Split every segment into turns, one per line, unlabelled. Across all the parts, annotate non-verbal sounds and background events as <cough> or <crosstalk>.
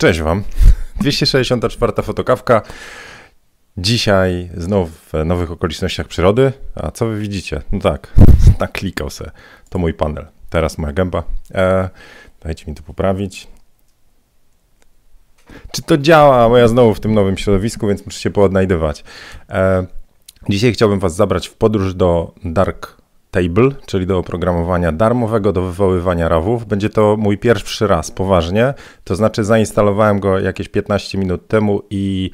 Cześć Wam. <laughs> 264. fotokawka. Dzisiaj znów w nowych okolicznościach przyrody. A co Wy widzicie? No tak, <laughs> naklikał se. To mój panel. Teraz moja gęba. E, dajcie mi to poprawić. Czy to działa? Bo ja znowu w tym nowym środowisku, więc muszę się poodnajdywać. E, dzisiaj chciałbym Was zabrać w podróż do Dark Table, czyli do oprogramowania darmowego do wywoływania rawów. Będzie to mój pierwszy raz, poważnie. To znaczy, zainstalowałem go jakieś 15 minut temu i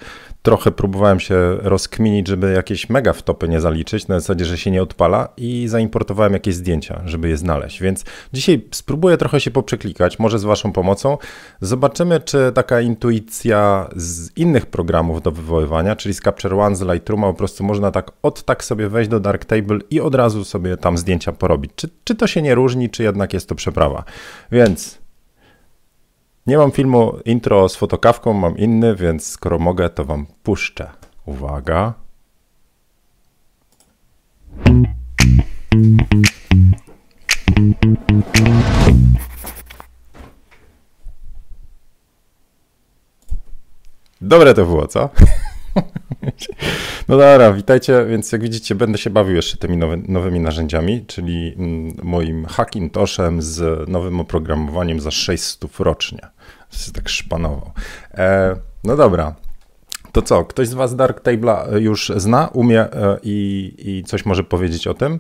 trochę próbowałem się rozkminić, żeby jakieś mega wtopy nie zaliczyć, na zasadzie, że się nie odpala i zaimportowałem jakieś zdjęcia, żeby je znaleźć. Więc dzisiaj spróbuję trochę się poprzeklikać, może z Waszą pomocą. Zobaczymy, czy taka intuicja z innych programów do wywoływania, czyli z Capture One, z Lightrooma, po prostu można tak od tak sobie wejść do Darktable i od razu sobie tam zdjęcia porobić. Czy, czy to się nie różni, czy jednak jest to przeprawa. Więc nie mam filmu intro z fotokawką, mam inny, więc skoro mogę, to wam puszczę. Uwaga. Dobre to było, co? <laughs> No dobra, witajcie. Więc jak widzicie, będę się bawił jeszcze tymi nowy, nowymi narzędziami, czyli mm, moim Hackintoshem z nowym oprogramowaniem za 600 rocznie. To tak szpanował. E, no dobra. To co, ktoś z Was Dark Table'a już zna, umie e, i, i coś może powiedzieć o tym?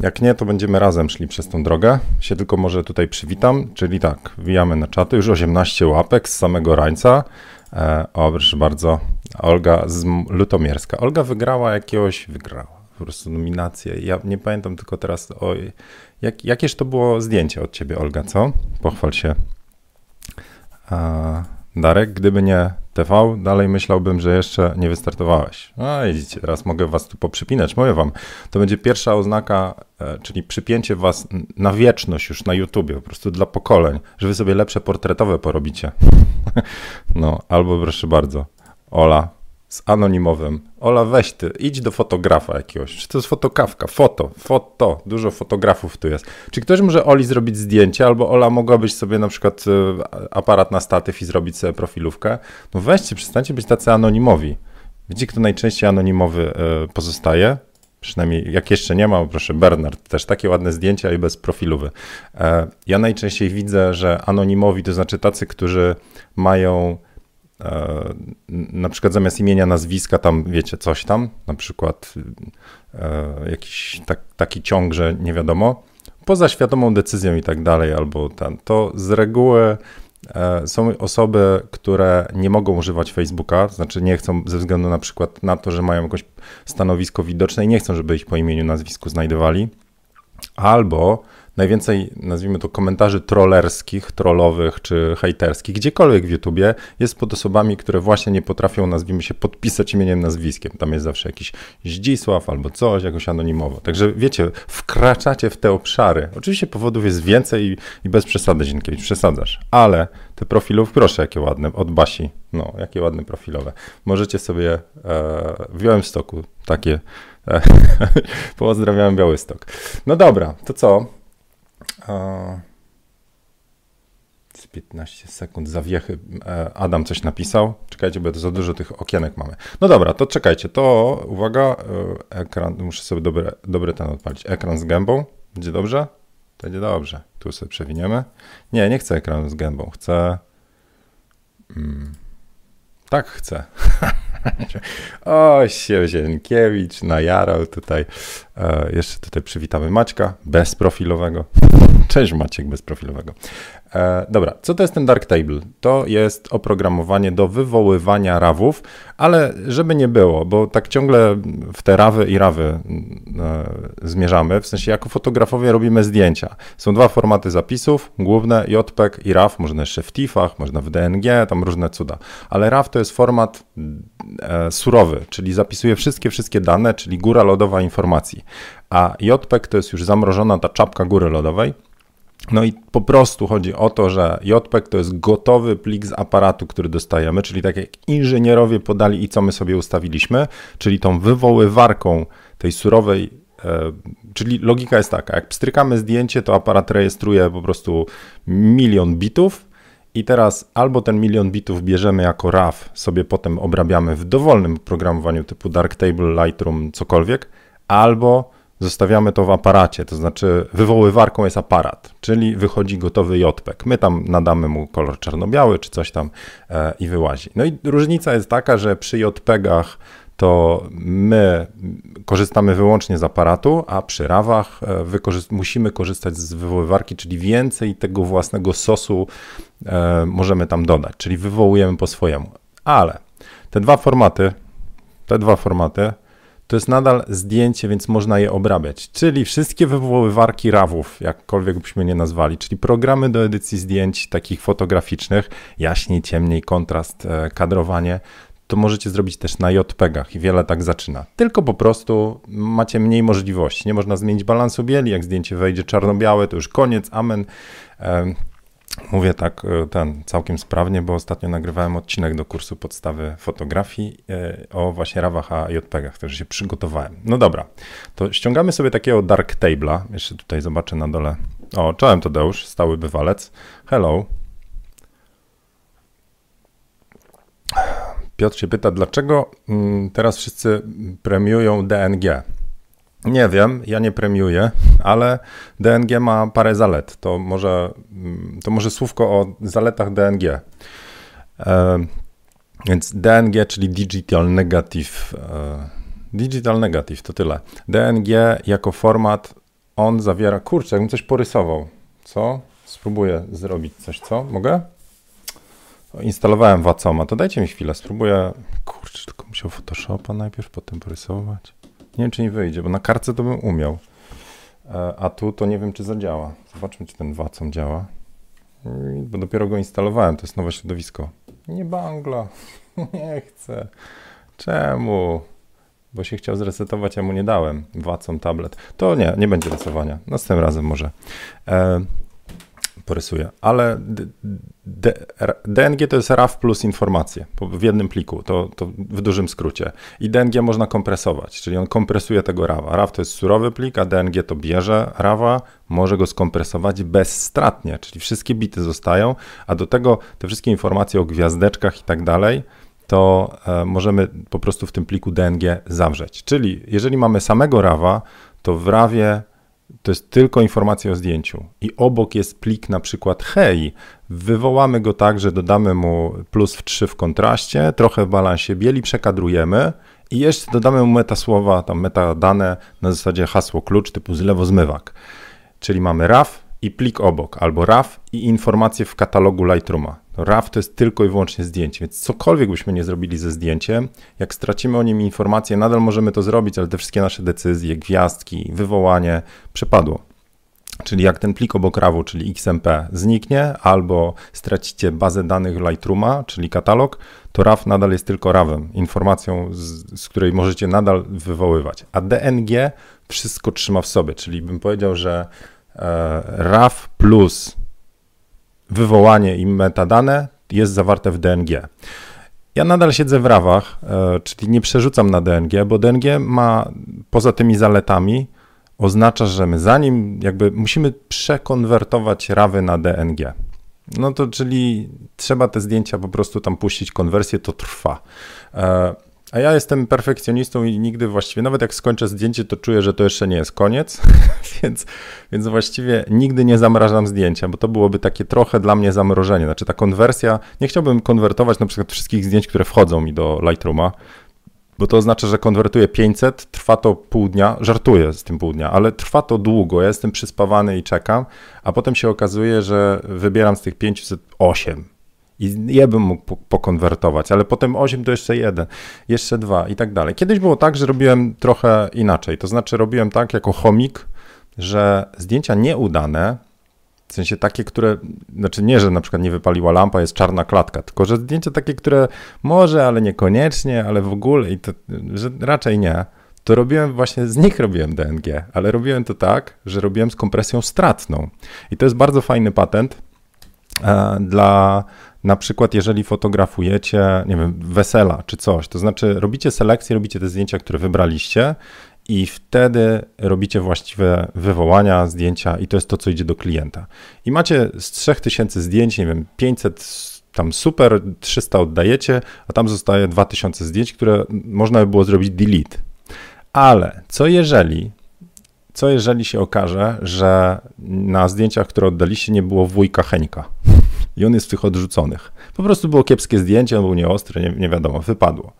Jak nie, to będziemy razem szli przez tą drogę. Się tylko może tutaj przywitam, czyli tak, wbijamy na czaty, już 18 łapek z samego rańca. E, o, proszę bardzo, Olga z Lutomierska. Olga wygrała jakiegoś, wygrała po prostu nominację. Ja nie pamiętam tylko teraz, jak, jakież to było zdjęcie od ciebie, Olga, co? Pochwal się. Darek, gdyby nie TV, dalej myślałbym, że jeszcze nie wystartowałeś. A widzicie, teraz mogę was tu poprzypinać. Mówię wam, to będzie pierwsza oznaka, e, czyli przypięcie was na wieczność już na YouTubie, po prostu dla pokoleń, że wy sobie lepsze portretowe porobicie. <laughs> no, albo proszę bardzo, Ola, z anonimowym. Ola, weź ty, idź do fotografa jakiegoś. Czy to jest fotokawka? Foto, foto. Dużo fotografów tu jest. Czy ktoś może Oli zrobić zdjęcie, albo Ola mogłabyś sobie na przykład e, aparat na statyw i zrobić sobie profilówkę? No weźcie, przestańcie być tacy anonimowi. Widzicie, kto najczęściej anonimowy e, pozostaje? Przynajmniej jak jeszcze nie ma, proszę, Bernard, też takie ładne zdjęcia i bez profilowy. E, ja najczęściej widzę, że anonimowi to znaczy tacy, którzy mają E, na przykład zamiast imienia, nazwiska, tam wiecie, coś tam, na przykład e, jakiś tak, taki ciąg, że nie wiadomo, poza świadomą decyzją i tak dalej, albo ten, to z reguły e, są osoby, które nie mogą używać Facebooka, znaczy nie chcą ze względu na przykład na to, że mają jakieś stanowisko widoczne i nie chcą, żeby ich po imieniu, nazwisku znajdowali, albo najwięcej, nazwijmy to, komentarzy trollerskich, trollowych czy hejterskich, gdziekolwiek w YouTubie, jest pod osobami, które właśnie nie potrafią, nazwijmy się, podpisać imieniem, nazwiskiem. Tam jest zawsze jakiś Zdzisław albo coś, jakoś anonimowo. Także wiecie, wkraczacie w te obszary. Oczywiście powodów jest więcej i, i bez przesady, Zienkiewicz, przesadzasz, ale te profilów, proszę, jakie ładne, od Basi, no, jakie ładne profilowe. Możecie sobie e, w Białymstoku takie e, <laughs> Pozdrawiam Białystok. No dobra, to co? Z 15 sekund zawiechy. E, Adam coś napisał. Czekajcie, bo to za dużo tych okienek mamy. No dobra, to czekajcie. To uwaga, e, ekran. Muszę sobie dobry, dobry ten odpalić. Ekran z gębą. Będzie dobrze? Będzie dobrze. Tu sobie przewiniemy. Nie, nie chcę ekranu z gębą. Chcę. Hmm. Tak chcę. <laughs> <laughs> o, Siezienkiewicz najarał tutaj. E, jeszcze tutaj przywitamy Maćka, bezprofilowego. Cześć Maciek bezprofilowego. E, dobra, co to jest ten Dark Table? To jest oprogramowanie do wywoływania rawów, ale żeby nie było, bo tak ciągle w te rawy i rawy e, zmierzamy, w sensie jako fotografowie robimy zdjęcia. Są dwa formaty zapisów, główne JPEG i RAW, można jeszcze w TIFF-ach, można w DNG, tam różne cuda, ale RAW to jest format e, surowy, czyli zapisuje wszystkie, wszystkie dane, czyli góra lodowa informacji, a JPEG to jest już zamrożona ta czapka góry lodowej, no i po prostu chodzi o to, że JPEG to jest gotowy plik z aparatu, który dostajemy, czyli tak jak inżynierowie podali i co my sobie ustawiliśmy, czyli tą wywoływarką tej surowej, e, czyli logika jest taka, jak pstrykamy zdjęcie, to aparat rejestruje po prostu milion bitów I teraz albo ten milion bitów bierzemy jako RAW, sobie potem obrabiamy w dowolnym programowaniu typu Darktable, Lightroom, cokolwiek, albo zostawiamy to w aparacie, to znaczy wywoływarką jest aparat, czyli wychodzi gotowy JPEG. My tam nadamy mu kolor czarno-biały czy coś tam e, i wyłazi. No i różnica jest taka, że przy JPEGach to my korzystamy wyłącznie z aparatu, a przy rawach e, musimy korzystać z wywoływarki, czyli więcej tego własnego sosu e, możemy tam dodać, czyli wywołujemy po swojemu. Ale te dwa formaty, te dwa formaty to jest nadal zdjęcie, więc można je obrabiać. Czyli wszystkie wywoływarki RAWów, jakkolwiek byśmy nie nazwali, czyli programy do edycji zdjęć takich fotograficznych, jaśniej, ciemniej, kontrast, e, kadrowanie, to możecie zrobić też na JPEGach i wiele tak zaczyna. Tylko po prostu macie mniej możliwości. Nie można zmienić balansu bieli, jak zdjęcie wejdzie czarno-białe, to już koniec, amen. Mówię tak e, ten całkiem sprawnie, bo ostatnio nagrywałem odcinek do kursu podstawy fotografii e, o właśnie rawach a JPEGach, także się przygotowałem. No dobra, to ściągamy sobie takiego Dark Table'a. Jeszcze tutaj zobaczę na dole. O, czołem Tadeusz, stały bywalec. Hello. Piotr się pyta, dlaczego mm, teraz wszyscy premiują DNG? Nie wiem, ja nie premiuję, ale DNG ma parę zalet. To może, mm, to może słówko o zaletach DNG. E, więc DNG, czyli Digital Negative. E, digital Negative to tyle. DNG jako format, on zawiera. Kurczę, jakbym coś porysował. Co? Spróbuję zrobić coś, co? Mogę? Instalowałem Wacoma, to dajcie mi chwilę, spróbuję. Kurczę, tylko musiał Photoshopa najpierw, potem porysować. Nie wiem, czy nie wyjdzie, bo na kartce to bym umiał. E, a tu to nie wiem, czy zadziała. Zobaczmy, czy ten Wacom działa. Bo dopiero go instalowałem, to jest nowe środowisko. Nie bangla, <laughs> nie chcę. Czemu? Bo się chciał zresetować, a mu nie dałem. Wacom tablet. To nie, nie będzie rysowania. Następnym razem może. Porysuję, ale DNG to jest RAW plus informacje w jednym pliku, to, to w dużym skrócie. I DNG można kompresować, czyli on kompresuje tego RAWa. RAW to jest surowy plik, a DNG to bierze RAWa, może go skompresować bezstratnie, czyli wszystkie bity zostają, a do tego te wszystkie informacje o gwiazdeczkach i tak dalej, to e, możemy po prostu w tym pliku DNG zawrzeć. Czyli jeżeli mamy samego RAWa, to w RAWie to jest tylko informacja o zdjęciu. I obok jest plik na przykład hej, wywołamy go tak, że dodamy mu plus w 3 w kontraście, trochę w balansie bieli, przekadrujemy i jeszcze dodamy mu metasłowa, tam metadane na zasadzie hasło klucz typu zlewo zmywak. Czyli mamy RAW i plik obok, albo RAW i informacje w katalogu Lightrooma. RAW to jest tylko i wyłącznie zdjęcie, więc cokolwiek byśmy nie zrobili ze zdjęciem, jak stracimy o nim informację, nadal możemy to zrobić, ale te wszystkie nasze decyzje, gwiazdki, wywołanie przepadło. Czyli jak ten plik obok RAWu, czyli XMP zniknie, albo stracicie bazę danych Lightrooma, czyli katalog, to RAW nadal jest tylko RAWem, informacją, z, z której możecie nadal wywoływać. A DNG wszystko trzyma w sobie, czyli bym powiedział, że RAW plus wywołanie i metadane jest zawarte w DNG. Ja nadal siedzę w rawach, e, czyli nie przerzucam na DNG, bo DNG ma poza tymi zaletami oznacza, że my zanim jakby musimy przekonwertować rawy na DNG. No to czyli trzeba te zdjęcia po prostu tam puścić konwersję, to trwa. A ja jestem perfekcjonistą i nigdy właściwie, nawet jak skończę zdjęcie, to czuję, że to jeszcze nie jest koniec, <laughs> więc, więc właściwie nigdy nie zamrażam zdjęcia, bo to byłoby takie trochę dla mnie zamrożenie. Znaczy ta konwersja, nie chciałbym konwertować na przykład wszystkich zdjęć, które wchodzą mi do Lightrooma, bo to oznacza, że konwertuję 500, trwa to pół dnia, żartuję z tym pół dnia, ale trwa to długo, ja jestem przyspawany i czekam, a potem się okazuje, że wybieram z tych 500 8 i je bym mógł pokonwertować, ale potem 8 to jeszcze jeden, jeszcze dwa i tak dalej. Kiedyś było tak, że robiłem trochę inaczej, to znaczy robiłem tak jako chomik, że zdjęcia nieudane, w sensie takie, które, znaczy nie, że na przykład nie wypaliła lampa, jest czarna klatka, tylko że zdjęcia takie, które może, ale niekoniecznie, ale w ogóle i to, że raczej nie, to robiłem właśnie, z nich robiłem DNG, ale robiłem to tak, że robiłem z kompresją stratną. I to jest bardzo fajny patent e, dla na przykład jeżeli fotografujecie, nie wiem, wesela czy coś, to znaczy robicie selekcję, robicie te zdjęcia, które wybraliście i wtedy robicie właściwe wywołania, zdjęcia i to jest to, co idzie do klienta. I macie z 3000 zdjęć, nie wiem, 500 tam super, 300 oddajecie, a tam zostaje 2000 zdjęć, które można by było zrobić delete. Ale co jeżeli, co jeżeli się okaże, że na zdjęciach, które oddaliście, nie było wujka Heńka i on jest w tych odrzuconych? Po prostu było kiepskie zdjęcie, on był nieostry, nie, nie wiadomo, wypadło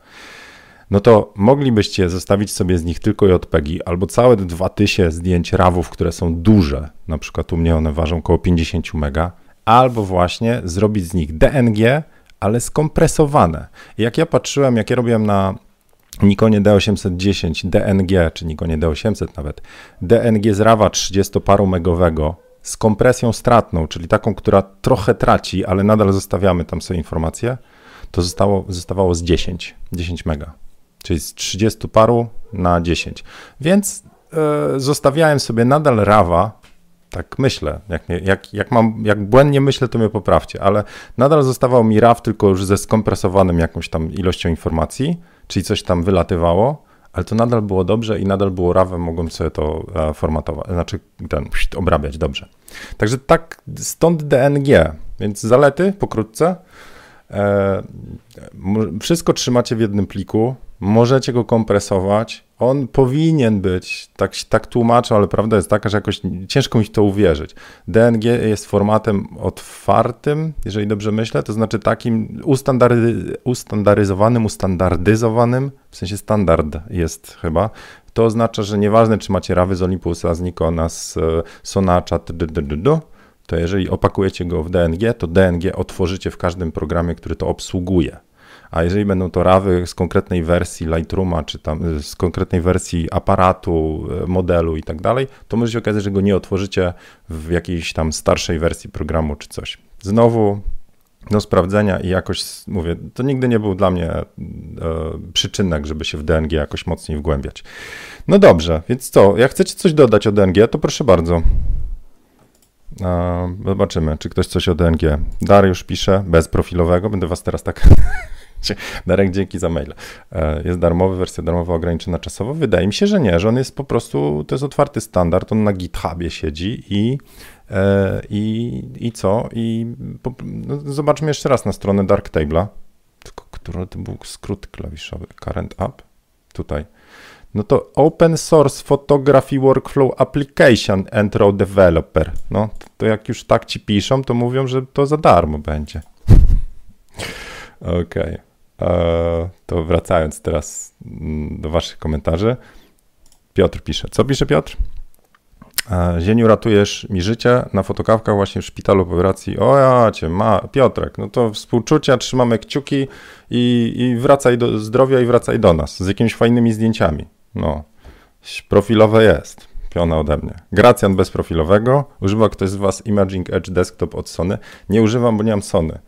no to moglibyście zostawić sobie z nich tylko JPEGi albo całe 2000 zdjęć RAWów, które są duże, na przykład u mnie one ważą około 50 mega, albo właśnie zrobić z nich DNG, ale skompresowane. Jak ja patrzyłem, jak ja robiłem na Nikonie D810 DNG, czy Nikonie D800 nawet, DNG z RAWa 30 megowego z kompresją stratną, czyli taką, która trochę traci, ale nadal zostawiamy tam sobie informacje, to zostało, zostawało z 10, 10 mega. Czyli z 30 paru na 10. Więc e, zostawiałem sobie nadal rawa, tak myślę, jak, jak, jak, mam, jak błędnie myślę, to mnie poprawcie, ale nadal zostawał mi RAW tylko już ze skompresowanym jakąś tam ilością informacji, czyli coś tam wylatywało, ale to nadal było dobrze i nadal było RAWem, mogłem sobie to e, formatować, znaczy ten, obrabiać dobrze. Także tak, stąd DNG, więc zalety pokrótce. E, wszystko trzymacie w jednym pliku, możecie go kompresować. On powinien być, tak, tak tłumaczę, ale prawda jest taka, że jakoś ciężko mi w to uwierzyć. DNG jest formatem otwartym, jeżeli dobrze myślę, to znaczy takim ustandardy, ustandaryzowanym, ustandardyzowanym, w sensie standard jest chyba. To oznacza, że nieważne, czy macie rawy z Olympusa, z Nikona, z e, Sonacza, to jeżeli opakujecie go w DNG, to DNG otworzycie w każdym programie, który to obsługuje. A jeżeli będą to rawy z konkretnej wersji Lightrooma, czy tam z konkretnej wersji aparatu, e, modelu i tak dalej, to może się okazać, że go nie otworzycie w jakiejś tam starszej wersji programu czy coś. Znowu do sprawdzenia i jakoś, mówię, to nigdy nie był dla mnie e, przyczynek, żeby się w DNG jakoś mocniej wgłębiać. No dobrze, więc co, jak chcecie coś dodać o DNG, to proszę bardzo. Zobaczymy, czy ktoś coś o DNG. Dariusz pisze, bez profilowego, będę was teraz tak <laughs> Darek, dzięki za mail. E, jest darmowy, wersja darmowa ograniczona czasowo? Wydaje mi się, że nie, że on jest po prostu, to jest otwarty standard, on na GitHubie siedzi i e, i, i co? I no, zobaczmy jeszcze raz na stronę Darktable'a. Tylko, który to był skrót klawiszowy? Current App? Tutaj. No to Open Source Photography Workflow Application Intro Developer. No to jak już tak ci piszą, to mówią, że to za darmo będzie. <laughs> Okej. Okay. E, to wracając teraz mm, do Waszych komentarzy. Piotr pisze. Co pisze Piotr? E, Zieniu, ratujesz mi życie na fotokawkach właśnie w szpitalu po operacji. O ja cię, ma, Piotrek, no to współczucia, trzymamy kciuki i, i wracaj do zdrowia i wracaj do nas z jakimiś fajnymi zdjęciami. No, profilowe jest. Piona ode mnie. Gracjan bezprofilowego. Używa ktoś z Was Imaging Edge Desktop od Sony? Nie używam, bo nie mam Sony.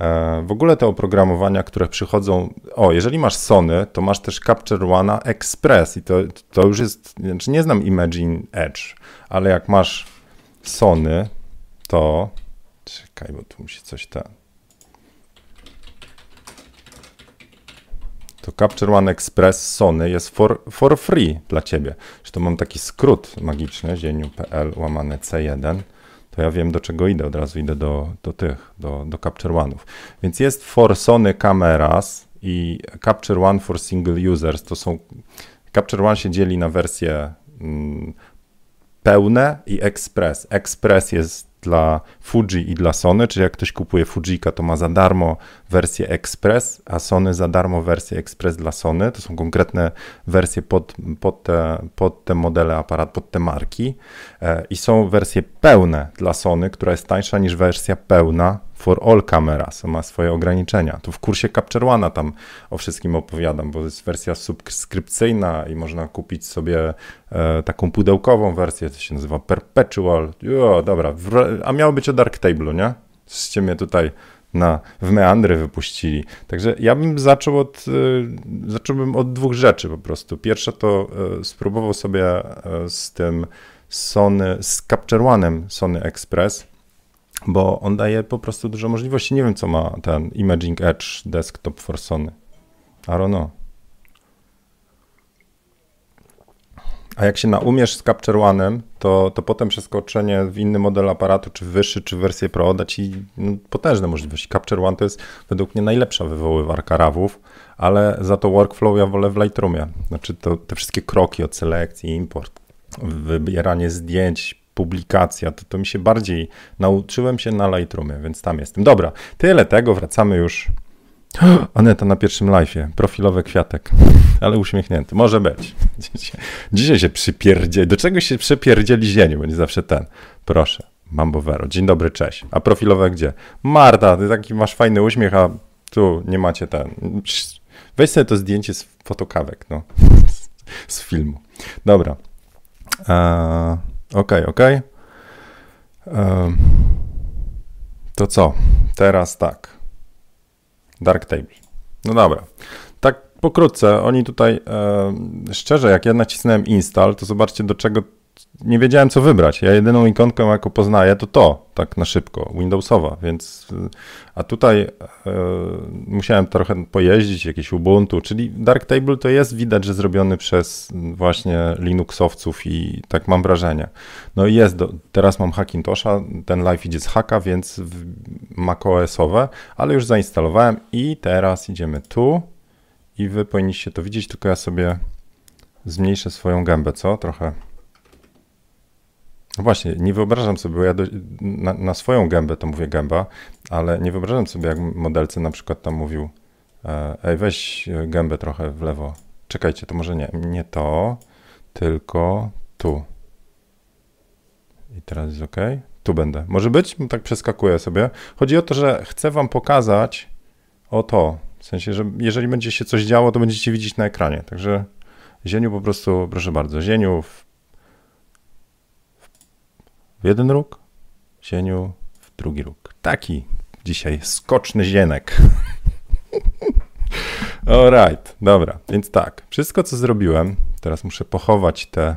E, w ogóle te oprogramowania, które przychodzą. O, jeżeli masz Sony, to masz też Capture One Express i to, to już jest. Znaczy nie znam Imagine Edge, ale jak masz Sony, to. Czekaj, bo tu musi coś ten. To Capture One Express Sony jest for, for free dla ciebie. Zresztą mam taki skrót magiczny, zieniu.pl łamane C1 to ja wiem do czego idę, od razu idę do, do tych, do, do Capture One'ów. Więc jest for Sony Cameras i Capture One for Single Users. To są, Capture One się dzieli na wersje mm, pełne i Express. Express jest dla Fuji i dla Sony, czyli jak ktoś kupuje Fujika, to ma za darmo wersję Express, a Sony za darmo wersję Express dla Sony. To są konkretne wersje pod, pod, te, pod te modele aparat, pod te marki. E, I są wersje pełne dla Sony, która jest tańsza niż wersja pełna for all cameras, ma swoje ograniczenia. Tu w kursie Capture One tam o wszystkim opowiadam, bo jest wersja subskrypcyjna i można kupić sobie e, taką pudełkową wersję, to się nazywa Perpetual. Jo, dobra, a miało być o Dark Table, nie? Żeście mnie tutaj na, w meandry wypuścili. Także ja bym zaczął od, y, zacząłbym od dwóch rzeczy po prostu. Pierwsza to y, spróbował sobie y, z tym Sony, z Capture One'em Sony Express bo on daje po prostu dużo możliwości. Nie wiem, co ma ten Imaging Edge Desktop for Sony. I don't know. A jak się naumiesz z Capture One'em, to, to potem przeskoczenie w inny model aparatu, czy wyższy, czy wersję Pro da ci no, potężne możliwości. Capture One to jest według mnie najlepsza wywoływarka rawów, ale za to workflow ja wolę w Lightroomie. Znaczy to, te wszystkie kroki od selekcji, import, wybieranie zdjęć, publikacja, to, to mi się bardziej nauczyłem się na Lightroomie, więc tam jestem. Dobra, tyle tego, wracamy już <gasps> Aneta na pierwszym live'ie, profilowy kwiatek, <laughs> ale uśmiechnięty. Może być. <laughs> Dzisiaj się przypierdzieli. Do czego się przypierdzieli zieniu? Będzie zawsze ten. Proszę. Mambo Vero. Dzień dobry, cześć. A profilowe gdzie? Marta, ty taki masz fajny uśmiech, a tu nie macie ten. Weź sobie to zdjęcie z fotokawek, no. <laughs> Z filmu. Dobra. Okej, Okay, okay. To co? Teraz tak. Dark Table. No dobra. Tak pokrótce, oni tutaj, szczerze, jak ja nacisnąłem install, to zobaczcie do czego nie wiedziałem co wybrać. Ja jedyną ikonkę jaką poznaję to to, tak na szybko, Windowsowa, więc a tutaj e, musiałem trochę pojeździć, jakieś Ubuntu, czyli Darktable to jest widać, że zrobiony przez właśnie Linuxowców i tak mam wrażenie. No i jest, do, teraz mam Hackintosha, ten live idzie z haka, więc macOSowe, ale już zainstalowałem i teraz idziemy tu i wy powinniście to widzieć, tylko ja sobie zmniejszę swoją gębę, co? Trochę no właśnie, nie wyobrażam sobie, bo ja do, na, na, swoją gębę to mówię gęba, ale nie wyobrażam sobie, jak modelcy na przykład tam mówił, e, ej, weź gębę trochę w lewo. Czekajcie, to może nie, nie to, tylko tu. I teraz jest ok. Tu będę. Może być? Tak przeskakuję sobie. Chodzi o to, że chcę wam pokazać o to. W sensie, że jeżeli będzie się coś działo, to będziecie widzieć na ekranie. Także Zieniu po prostu, proszę bardzo, Zieniu w jeden róg, cieniu w drugi róg. Taki dzisiaj skoczny zienek. <laughs> Alright, dobra, więc tak, wszystko co zrobiłem, teraz muszę pochować te.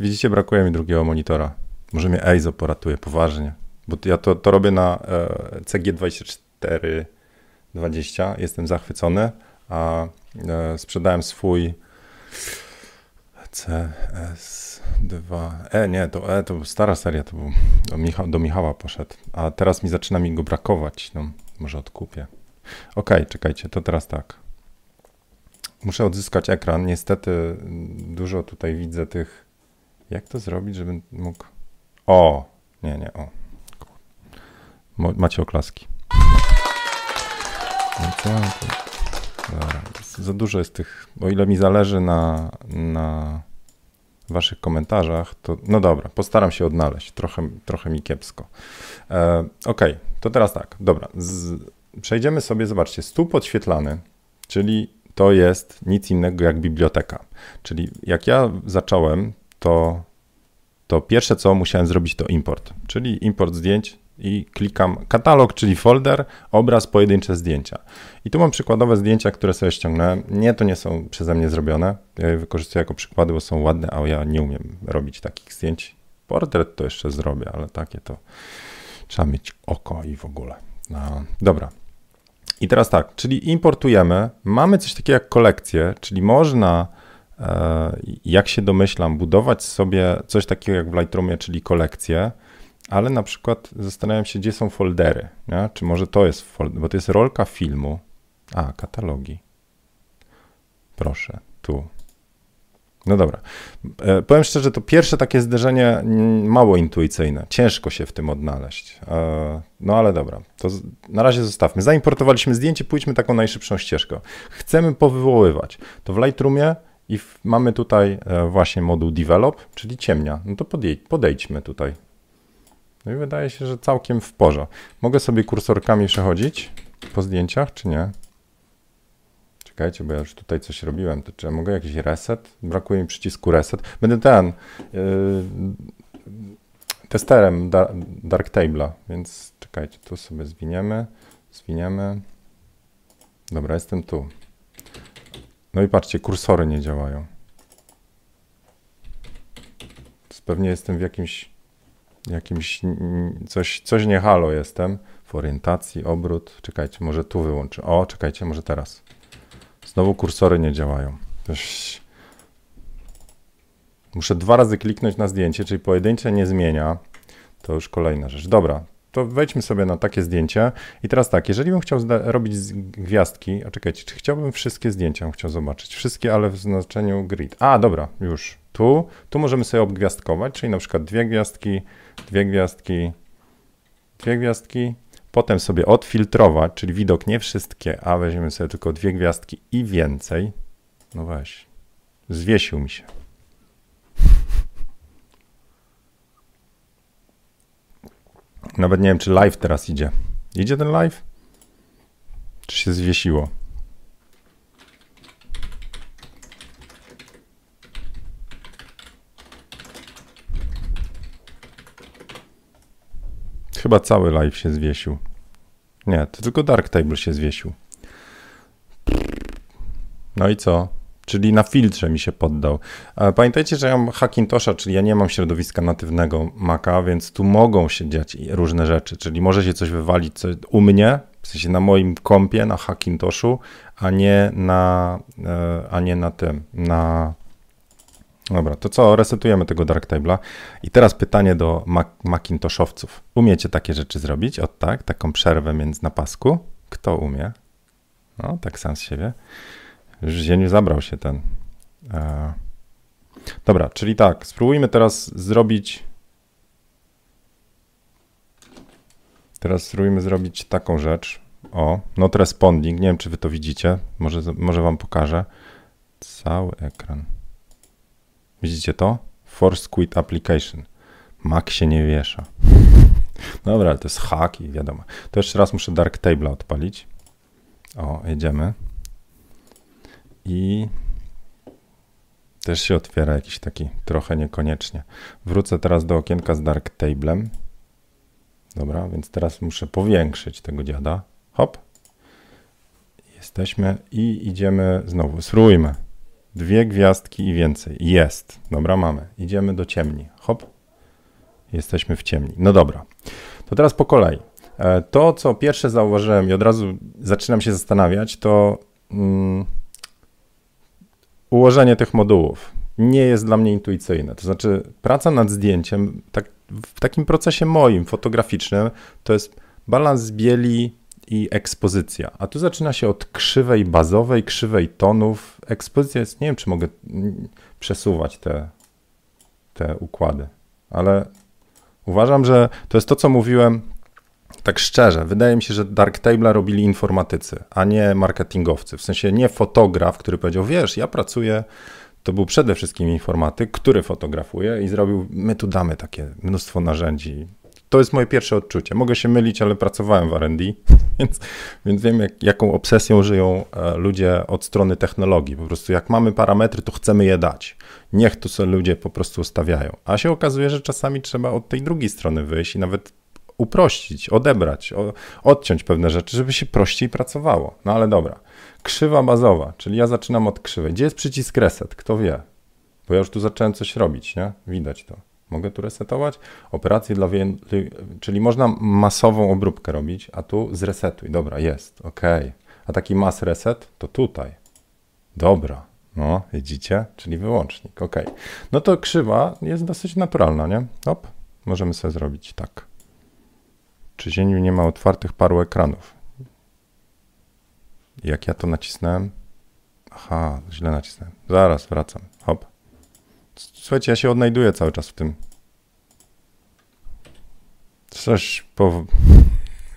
Widzicie, brakuje mi drugiego monitora. Może mnie EIZO poratuje poważnie, bo ja to, to robię na e, CG2420, jestem zachwycony, a e, sprzedałem swój CS2. E, nie, to E to stara seria, to był, do, Micha, do Michała poszedł, a teraz mi zaczyna mi go brakować, no może odkupię. Ok, czekajcie, to teraz tak. Muszę odzyskać ekran, niestety dużo tutaj widzę tych, jak to zrobić, żebym mógł, o, nie, nie, o, macie oklaski. No Za dużo jest tych, o ile mi zależy na, na waszych komentarzach, to no dobra, postaram się odnaleźć, trochę, trochę mi kiepsko. E, ok, to teraz tak, dobra, z, przejdziemy sobie, zobaczcie, stół podświetlany, czyli to jest nic innego jak biblioteka, czyli jak ja zacząłem, to, to pierwsze co musiałem zrobić to import, czyli import zdjęć i klikam katalog, czyli folder, obraz, pojedyncze zdjęcia. I tu mam przykładowe zdjęcia, które sobie ściągnąłem. Nie, to nie są przeze mnie zrobione. Ja je wykorzystuję jako przykłady, bo są ładne, a ja nie umiem robić takich zdjęć. Portret to jeszcze zrobię, ale takie to trzeba mieć oko i w ogóle. No, dobra. I teraz tak, czyli importujemy. Mamy coś takiego jak kolekcję, czyli można, e, jak się domyślam, budować sobie coś takiego jak w Lightroomie, czyli kolekcję ale na przykład zastanawiam się, gdzie są foldery. Nie? Czy może to jest folder, bo to jest rolka filmu. A, katalogi. Proszę, tu. No dobra. E, powiem szczerze, to pierwsze takie zderzenie mało intuicyjne. Ciężko się w tym odnaleźć. E, no ale dobra, to na razie zostawmy. Zaimportowaliśmy zdjęcie, pójdźmy taką najszybszą ścieżką. Chcemy powywoływać. To w Lightroomie i w, mamy tutaj e, właśnie moduł develop, czyli ciemnia. No to podejdźmy tutaj no i wydaje się, że całkiem w porządku. Mogę sobie kursorkami przechodzić po zdjęciach, czy nie? Czekajcie, bo ja już tutaj coś robiłem. To czy ja mogę jakiś reset? Brakuje mi przycisku reset. Będę ten yy, testerem da, Darktable'a, więc czekajcie, tu sobie zwiniemy, zwiniemy. Dobra, jestem tu. No i patrzcie, kursory nie działają. Pewnie jestem w jakimś jakimś, coś, coś nie halo jestem. W orientacji, obrót. Czekajcie, może tu wyłączę. O, czekajcie, może teraz. Znowu kursory nie działają. Muszę dwa razy kliknąć na zdjęcie, czyli pojedyncze nie zmienia. To już kolejna rzecz. Dobra, to wejdźmy sobie na takie zdjęcie. I teraz tak, jeżeli bym chciał robić gwiazdki, a czekajcie, czy chciałbym wszystkie zdjęcia, chciał zobaczyć. Wszystkie, ale w znaczeniu grid. A, dobra, już. Tu, tu możemy sobie obgwiazdkować, czyli na przykład dwie gwiazdki, dwie gwiazdki, dwie gwiazdki. Potem sobie odfiltrować, czyli widok nie wszystkie, a weźmiemy sobie tylko dwie gwiazdki i więcej. No weź, zwiesił mi się. Nawet nie wiem, czy live teraz idzie. Idzie ten live? Czy się zwiesiło? Chyba cały live się zwiesił. Nie, to tylko Dark Table się zwiesił. No i co? czyli na filtrze mi się poddał. Pamiętajcie, że ja mam Hackintosha, czyli ja nie mam środowiska natywnego Maca, więc tu mogą się dziać różne rzeczy, czyli może się coś wywalić u mnie, w sensie na moim kompie, na Hackintoshu, a nie na, e, a nie na tym, na... Dobra, to co, resetujemy tego Darktable'a. I teraz pytanie do Mac Macintoshowców. Umiecie takie rzeczy zrobić? O tak, taką przerwę między na pasku? Kto umie? No, tak sam z siebie. Już zieniu zabrał się ten. E... Dobra, czyli tak, spróbujmy teraz zrobić. Teraz spróbujmy zrobić taką rzecz. O, not responding. Nie wiem, czy wy to widzicie. Może, może wam pokażę. Cały ekran. Widzicie to? Force Quit Application. Mac się nie wiesza. <laughs> Dobra, ale to jest hack i wiadomo. To jeszcze raz muszę Dark Table odpalić. O, jedziemy i też się otwiera jakiś taki trochę niekoniecznie. Wrócę teraz do okienka z Dark Tablem. Dobra, więc teraz muszę powiększyć tego dziada. Hop. Jesteśmy i idziemy znowu. Spróbujmy. Dwie gwiazdki i więcej. Jest. Dobra, mamy. Idziemy do ciemni. Hop. Jesteśmy w ciemni. No dobra. To teraz po kolei. E, to, co pierwsze zauważyłem i od razu zaczynam się zastanawiać, to... Mm, ułożenie tych modułów nie jest dla mnie intuicyjne. To znaczy, praca nad zdjęciem, tak, w takim procesie moim, fotograficznym, to jest balans bieli i ekspozycja. A tu zaczyna się od krzywej bazowej, krzywej tonów. Ekspozycja jest, nie wiem, czy mogę przesuwać te, te układy, ale uważam, że to jest to, co mówiłem tak szczerze, wydaje mi się, że Dark Table robili informatycy, a nie marketingowcy. W sensie nie fotograf, który powiedział, wiesz, ja pracuję, to był przede wszystkim informatyk, który fotografuje i zrobił, my tu damy takie mnóstwo narzędzi. To jest moje pierwsze odczucie. Mogę się mylić, ale pracowałem w R&D, <laughs> więc, więc wiem, jak, jaką obsesją żyją e, ludzie od strony technologii. Po prostu jak mamy parametry, to chcemy je dać. Niech to sobie ludzie po prostu ustawiają. A się okazuje, że czasami trzeba od tej drugiej strony wyjść i nawet uprościć, odebrać, odciąć pewne rzeczy, żeby się prościej pracowało. No ale dobra. Krzywa bazowa, czyli ja zaczynam od krzywej. Gdzie jest przycisk reset? Kto wie? Bo ja już tu zacząłem coś robić, nie? Widać to. Mogę tu resetować? Operacje dla więcej, czyli można masową obróbkę robić, a tu zresetuj. Dobra, jest, ok. A taki mass reset to tutaj. Dobra, no widzicie? Czyli wyłącznik, ok. No to krzywa jest dosyć naturalna, nie? Hop, możemy sobie zrobić tak. Czy zieniu nie ma otwartych paru ekranów? Jak ja to nacisnąłem? Aha, źle nacisnąłem. Zaraz wracam. Słuchajcie, ja się odnajduję cały czas w tym. Coś po...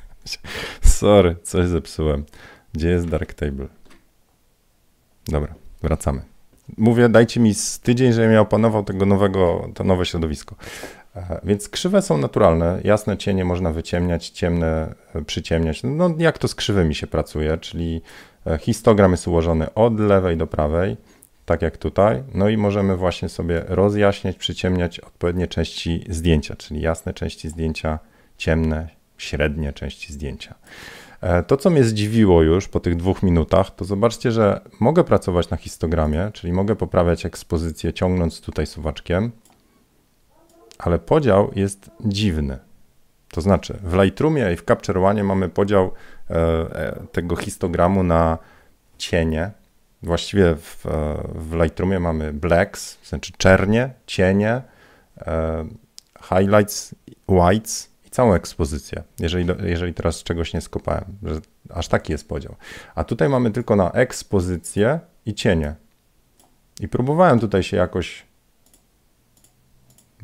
<laughs> Sorry, coś zepsułem. Gdzie jest Dark Table? Dobra, wracamy. Mówię, dajcie mi z tydzień, żebym ja opanował tego nowego, to nowe środowisko. E, więc krzywe są naturalne, jasne cienie można wyciemniać, ciemne e, przyciemniać. No jak to z krzywymi się pracuje, czyli e, histogram jest ułożony od lewej do prawej, tak jak tutaj, no i możemy właśnie sobie rozjaśniać, przyciemniać odpowiednie części zdjęcia, czyli jasne części zdjęcia, ciemne, średnie części zdjęcia. To, co mnie zdziwiło już po tych dwóch minutach, to zobaczcie, że mogę pracować na histogramie, czyli mogę poprawiać ekspozycję ciągnąc tutaj suwaczkiem, ale podział jest dziwny. To znaczy, w Lightroomie i w Capture One mamy podział e, e, tego histogramu na cienie. Właściwie w, e, w Lightroomie mamy blacks, to znaczy czernie, cienie, e, highlights, whites i całą ekspozycję, jeżeli, jeżeli teraz czegoś nie skopałem, że aż taki jest podział. A tutaj mamy tylko na ekspozycję i cienie. I próbowałem tutaj się jakoś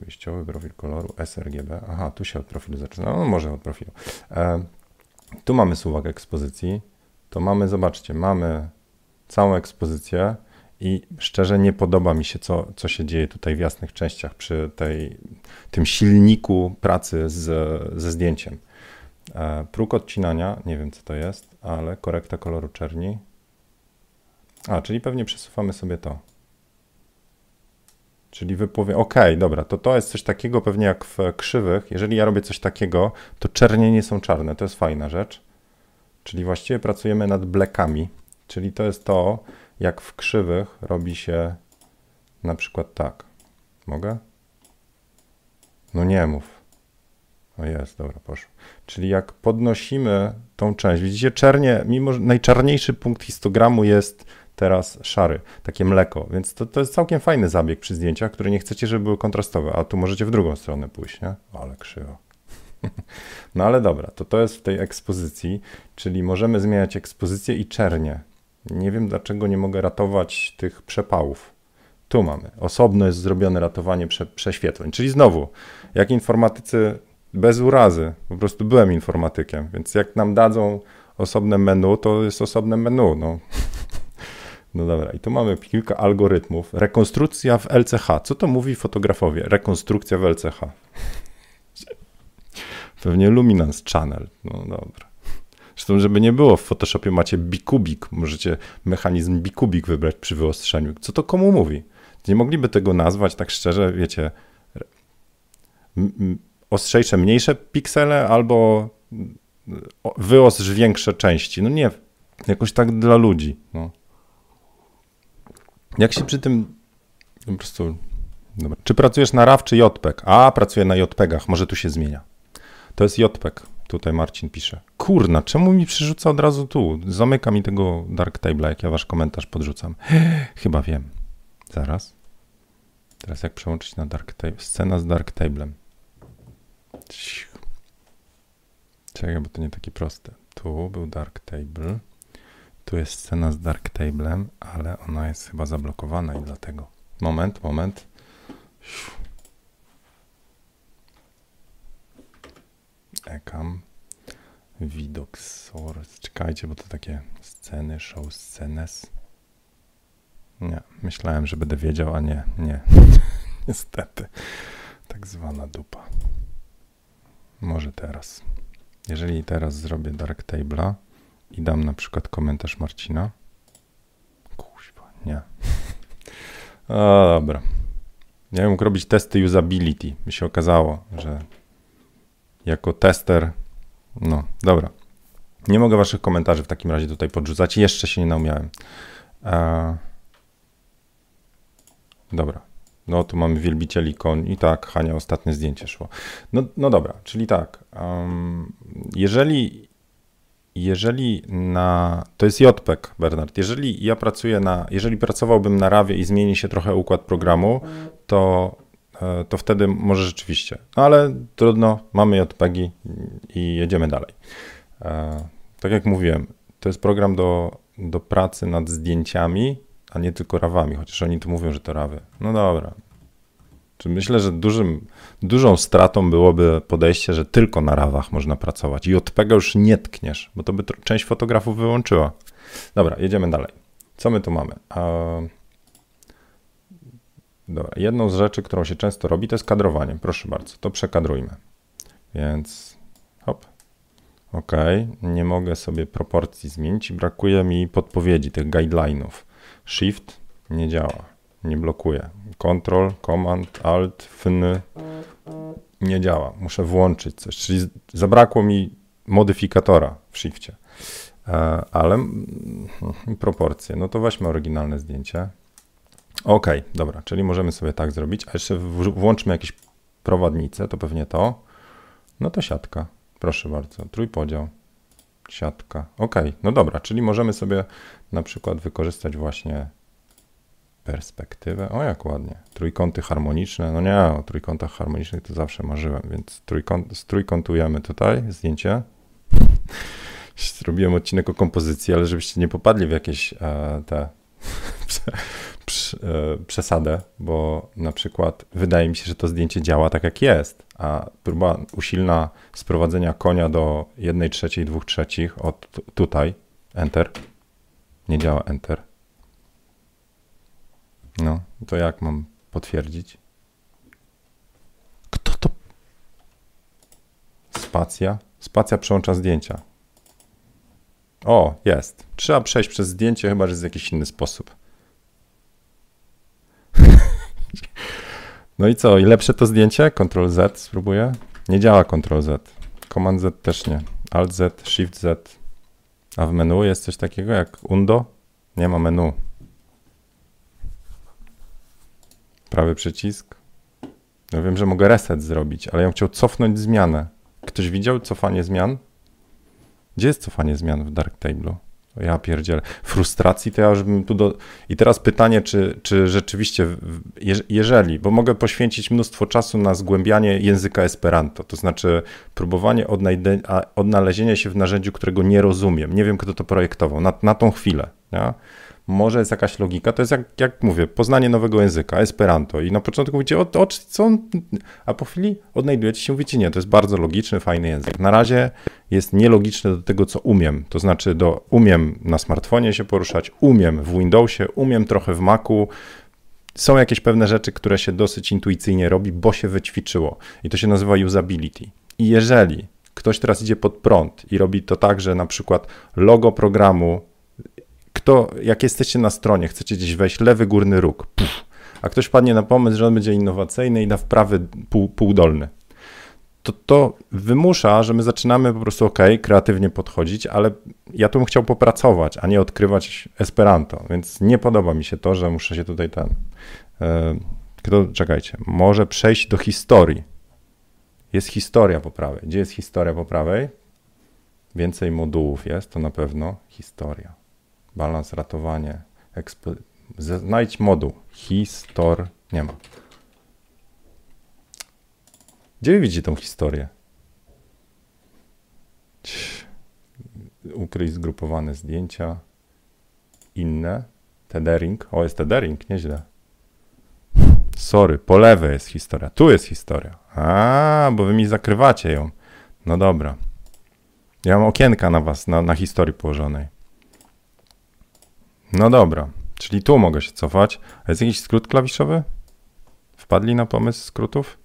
Wyjściowy profil koloru sRGB. Aha, tu się od profilu zaczyna. No może od profilu. E, tu mamy suwak ekspozycji. To mamy, zobaczcie, mamy całą ekspozycję i szczerze nie podoba mi się, co, co się dzieje tutaj w jasnych częściach przy tej, tym silniku pracy z, ze zdjęciem. E, próg odcinania, nie wiem co to jest, ale korekta koloru czerni. A, czyli pewnie przesuwamy sobie to. Czyli wypowie, ok, dobra, to to jest coś takiego pewnie jak w krzywych. Jeżeli ja robię coś takiego, to czernie nie są czarne, to jest fajna rzecz. Czyli właściwie pracujemy nad blekami, czyli to jest to, jak w krzywych robi się na przykład tak. Mogę? No nie mów. O jest, dobra, poszło. Czyli jak podnosimy tą część, widzicie, czernie, mimo że najczarniejszy punkt histogramu jest teraz szary, takie mleko, więc to, to jest całkiem fajny zabieg przy zdjęciach, które nie chcecie, żeby były kontrastowe, a tu możecie w drugą stronę pójść, nie? Ale krzywo. <laughs> No ale dobra, to to jest w tej ekspozycji, czyli możemy zmieniać ekspozycję i czernie. Nie wiem dlaczego nie mogę ratować tych przepałów. Tu mamy. Osobno jest zrobione ratowanie prze, prześwietleń. Czyli znowu, jak informatycy bez urazy, po prostu byłem informatykiem, więc jak nam dadzą osobne menu, to jest osobne menu. No. <laughs> No dobra, i tu mamy kilka algorytmów. Rekonstrukcja w LCH. Co to mówi fotografowie? Rekonstrukcja w LCH. <laughs> Pewnie Luminance Channel. No dobra. Zresztą, żeby nie było, w Photoshopie macie bikubik. Możecie mechanizm bikubik wybrać przy wyostrzeniu. Co to komu mówi? Nie mogliby tego nazwać tak szczerze, wiecie, ostrzejsze, mniejsze piksele albo wyostrz większe części. No nie, jakoś tak dla ludzi. No. Jak się przy tym po prostu. Dobra. Czy pracujesz na RAW czy JPEG? A, pracuję na JPEGach, może tu się zmienia. To jest JPEG, tutaj Marcin pisze. Kurna, czemu mi przerzuca od razu tu? Zamyka mi tego Darktable'a, jak ja wasz komentarz podrzucam. <gasps> Chyba wiem. Zaraz. Teraz jak przełączyć na Darktable? Scena z Darktablem. Czekaj, bo to nie takie proste. Tu był Darktable. Tu jest scena z Darktablem, ale ona jest chyba zablokowana i dlatego. Moment, moment. Ekam. Widok source. Czekajcie, bo to takie sceny, show scenes. Nie, myślałem, że będę wiedział, a nie, nie. <laughs> Niestety. Tak zwana dupa. Może teraz. Jeżeli teraz zrobię Darktable'a, i dam na przykład komentarz Marcina. Kuźwa, nie. <laughs> Dobra. Ja mógł robić testy usability. Mi się okazało, że jako tester, no dobra. Nie mogę waszych komentarzy w takim razie tutaj podrzucać. Jeszcze się nie naumiałem. A... Dobra. No tu mamy wielbicieli koń i tak, Hania, ostatnie zdjęcie szło. No, no dobra, czyli tak. Um, jeżeli jeżeli na. To jest JPEG, Bernard. Jeżeli ja pracuję na. Jeżeli pracowałbym na rawie i zmieni się trochę układ programu, to, e, to wtedy może rzeczywiście. No ale trudno, mamy JPEGi i jedziemy dalej. E, tak jak mówiłem, to jest program do, do pracy nad zdjęciami, a nie tylko rawami, chociaż oni tu mówią, że to rawy. No dobra, Myślę, że dużym, dużą stratą byłoby podejście, że tylko na rawach można pracować i od tego już nie tkniesz, bo to by część fotografów wyłączyła. Dobra, jedziemy dalej. Co my tu mamy? Dobra, jedną z rzeczy, którą się często robi, to jest kadrowanie. Proszę bardzo, to przekadrujmy. Więc hop. OK, nie mogę sobie proporcji zmienić i brakuje mi podpowiedzi tych guideline'ów. Shift nie działa, nie blokuje. Control, Command, Alt, Fn nie działa. Muszę włączyć coś, czyli zabrakło mi modyfikatora w Shifcie. E, ale mm, proporcje, no to weźmy oryginalne zdjęcie. Ok, dobra, czyli możemy sobie tak zrobić, a jeszcze włączmy jakieś prowadnicę, to pewnie to. No to siatka. Proszę bardzo, trójpodział. Siatka. Ok, no dobra, czyli możemy sobie na przykład wykorzystać właśnie perspektywę. O, jak ładnie. Trójkąty harmoniczne. No nie, o trójkątach harmonicznych to zawsze marzyłem, więc trójkąt, strójkątujemy tutaj zdjęcie. <laughs> Zrobiłem odcinek o kompozycji, ale żebyście nie popadli w jakieś e, te <laughs> przesadę, bo na przykład wydaje mi się, że to zdjęcie działa tak jak jest, a próba usilna sprowadzenia konia do 1 trzeciej, 2 trzecich od tutaj, enter, nie działa enter. No, to jak mam potwierdzić? Kto to? Spacja? Spacja przełącza zdjęcia. O, jest. Trzeba przejść przez zdjęcie, chyba że jest jakiś inny sposób. No i co? I lepsze to zdjęcie? Ctrl Z spróbuję. Nie działa Ctrl Z. Command Z też nie. Alt Z, Shift Z. A w menu jest coś takiego jak Undo? Nie ma menu. Prawy przycisk. No wiem, że mogę reset zrobić, ale ja bym chciał cofnąć zmianę. Ktoś widział cofanie zmian? Gdzie jest cofanie zmian w Darktable'u? Ja pierdzielę. Frustracji to ja już bym tu do... I teraz pytanie, czy, czy rzeczywiście, jeżeli, bo mogę poświęcić mnóstwo czasu na zgłębianie języka Esperanto, to znaczy próbowanie odnalezienia się w narzędziu, którego nie rozumiem. Nie wiem, kto to projektował, na, na tą chwilę. Nie? Może jest jakaś logika. To jest jak, jak mówię, poznanie nowego języka, Esperanto. I na początku mówicie, o, o co on, a po chwili odnajdujecie się, mówicie, nie, to jest bardzo logiczny, fajny język. Na razie jest nielogiczny do tego, co umiem. To znaczy, do, umiem na smartfonie się poruszać, umiem w Windowsie, umiem trochę w Macu. Są jakieś pewne rzeczy, które się dosyć intuicyjnie robi, bo się wyćwiczyło. I to się nazywa usability. I jeżeli ktoś teraz idzie pod prąd i robi to tak, że na przykład logo programu kto, jak jesteście na stronie, chcecie gdzieś wejść, lewy górny róg, puf, a ktoś padnie na pomysł, że on będzie innowacyjny i da w prawy pół, półdolny, to to wymusza, że my zaczynamy po prostu ok, kreatywnie podchodzić, ale ja tu bym chciał popracować, a nie odkrywać Esperanto, więc nie podoba mi się to, że muszę się tutaj ten... E, kto, czekajcie, może przejść do historii. Jest historia po prawej. Gdzie jest historia po prawej? Więcej modułów jest, to na pewno historia balans, ratowanie, znajdź moduł, histor, nie ma. Gdzie widzicie tą historię? Ukryj zgrupowane zdjęcia, inne, tethering, o jest tethering, nieźle. Sorry, po lewej jest historia, tu jest historia. A, bo wy mi zakrywacie ją. No dobra. Ja mam okienka na was, na, na historii położonej. No dobra, czyli tu mogę się cofać. A jest jakiś skrót klawiszowy? Wpadli na pomysł skrótów?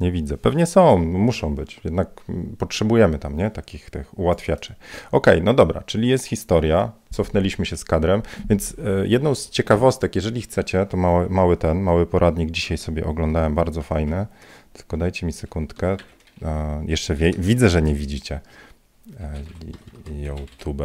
Nie widzę. Pewnie są, muszą być, jednak potrzebujemy tam, nie? Takich tych ułatwiaczy. Ok, no dobra, czyli jest historia, cofnęliśmy się z kadrem, więc e, jedną z ciekawostek, jeżeli chcecie, to mały, mały ten, mały poradnik dzisiaj sobie oglądałem, bardzo fajny, tylko dajcie mi sekundkę, e, jeszcze wie, widzę, że nie widzicie e, YouTube.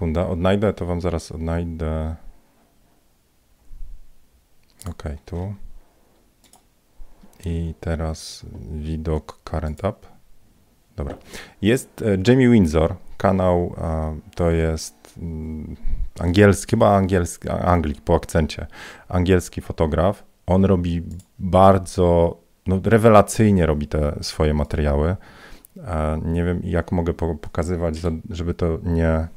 Sekunda, odnajdę, to wam zaraz odnajdę. Ok, tu. I teraz widok Current Up. Dobra. Jest e, Jamie Windsor, kanał to jest mm, angielski, chyba angielski, Anglik po akcencie, angielski fotograf. On robi bardzo, no, rewelacyjnie robi te swoje materiały. Nie wiem, jak mogę pokazywać, żeby to nie,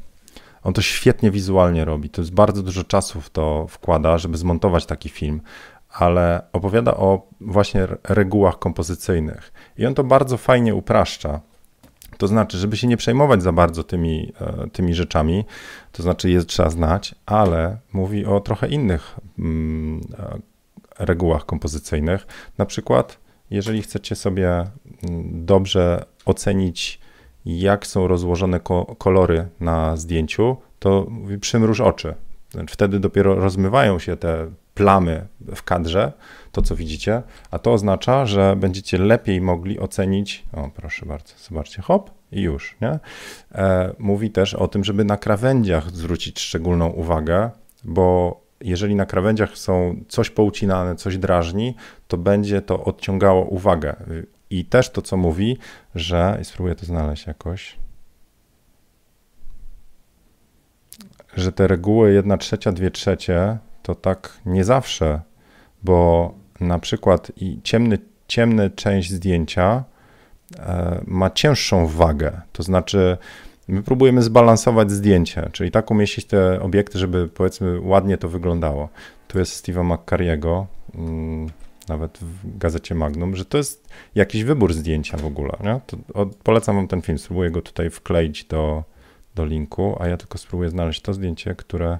on to świetnie wizualnie robi. To jest bardzo dużo czasu w to wkłada, żeby zmontować taki film, ale opowiada o właśnie regułach kompozycyjnych. I on to bardzo fajnie upraszcza. To znaczy, żeby się nie przejmować za bardzo tymi, e, tymi rzeczami, to znaczy je trzeba znać, ale mówi o trochę innych mm, e, regułach kompozycyjnych. Na przykład, jeżeli chcecie sobie mm, dobrze ocenić jak są rozłożone ko kolory na zdjęciu, to przymruż oczy. Wtedy dopiero rozmywają się te plamy w kadrze, to co widzicie, a to oznacza, że będziecie lepiej mogli ocenić, o proszę bardzo, zobaczcie, hop i już, nie? E, mówi też o tym, żeby na krawędziach zwrócić szczególną uwagę, bo jeżeli na krawędziach są coś poucinane, coś drażni, to będzie to odciągało uwagę. I też to, co mówi, że, i spróbuję to znaleźć jakoś, że te reguły 1 trzecia, 2 trzecie to tak nie zawsze, bo na przykład i ciemny, ciemny część zdjęcia e, ma cięższą wagę, to znaczy my próbujemy zbalansować zdjęcie, czyli tak umieścić te obiekty, żeby powiedzmy ładnie to wyglądało. Tu jest Steve'a McCarriego, mm, nawet w gazecie Magnum, że to jest jakiś wybór zdjęcia w ogóle. Nie? To, o, polecam wam ten film, spróbuję go tutaj wkleić do, do linku, a ja tylko spróbuję znaleźć to zdjęcie, które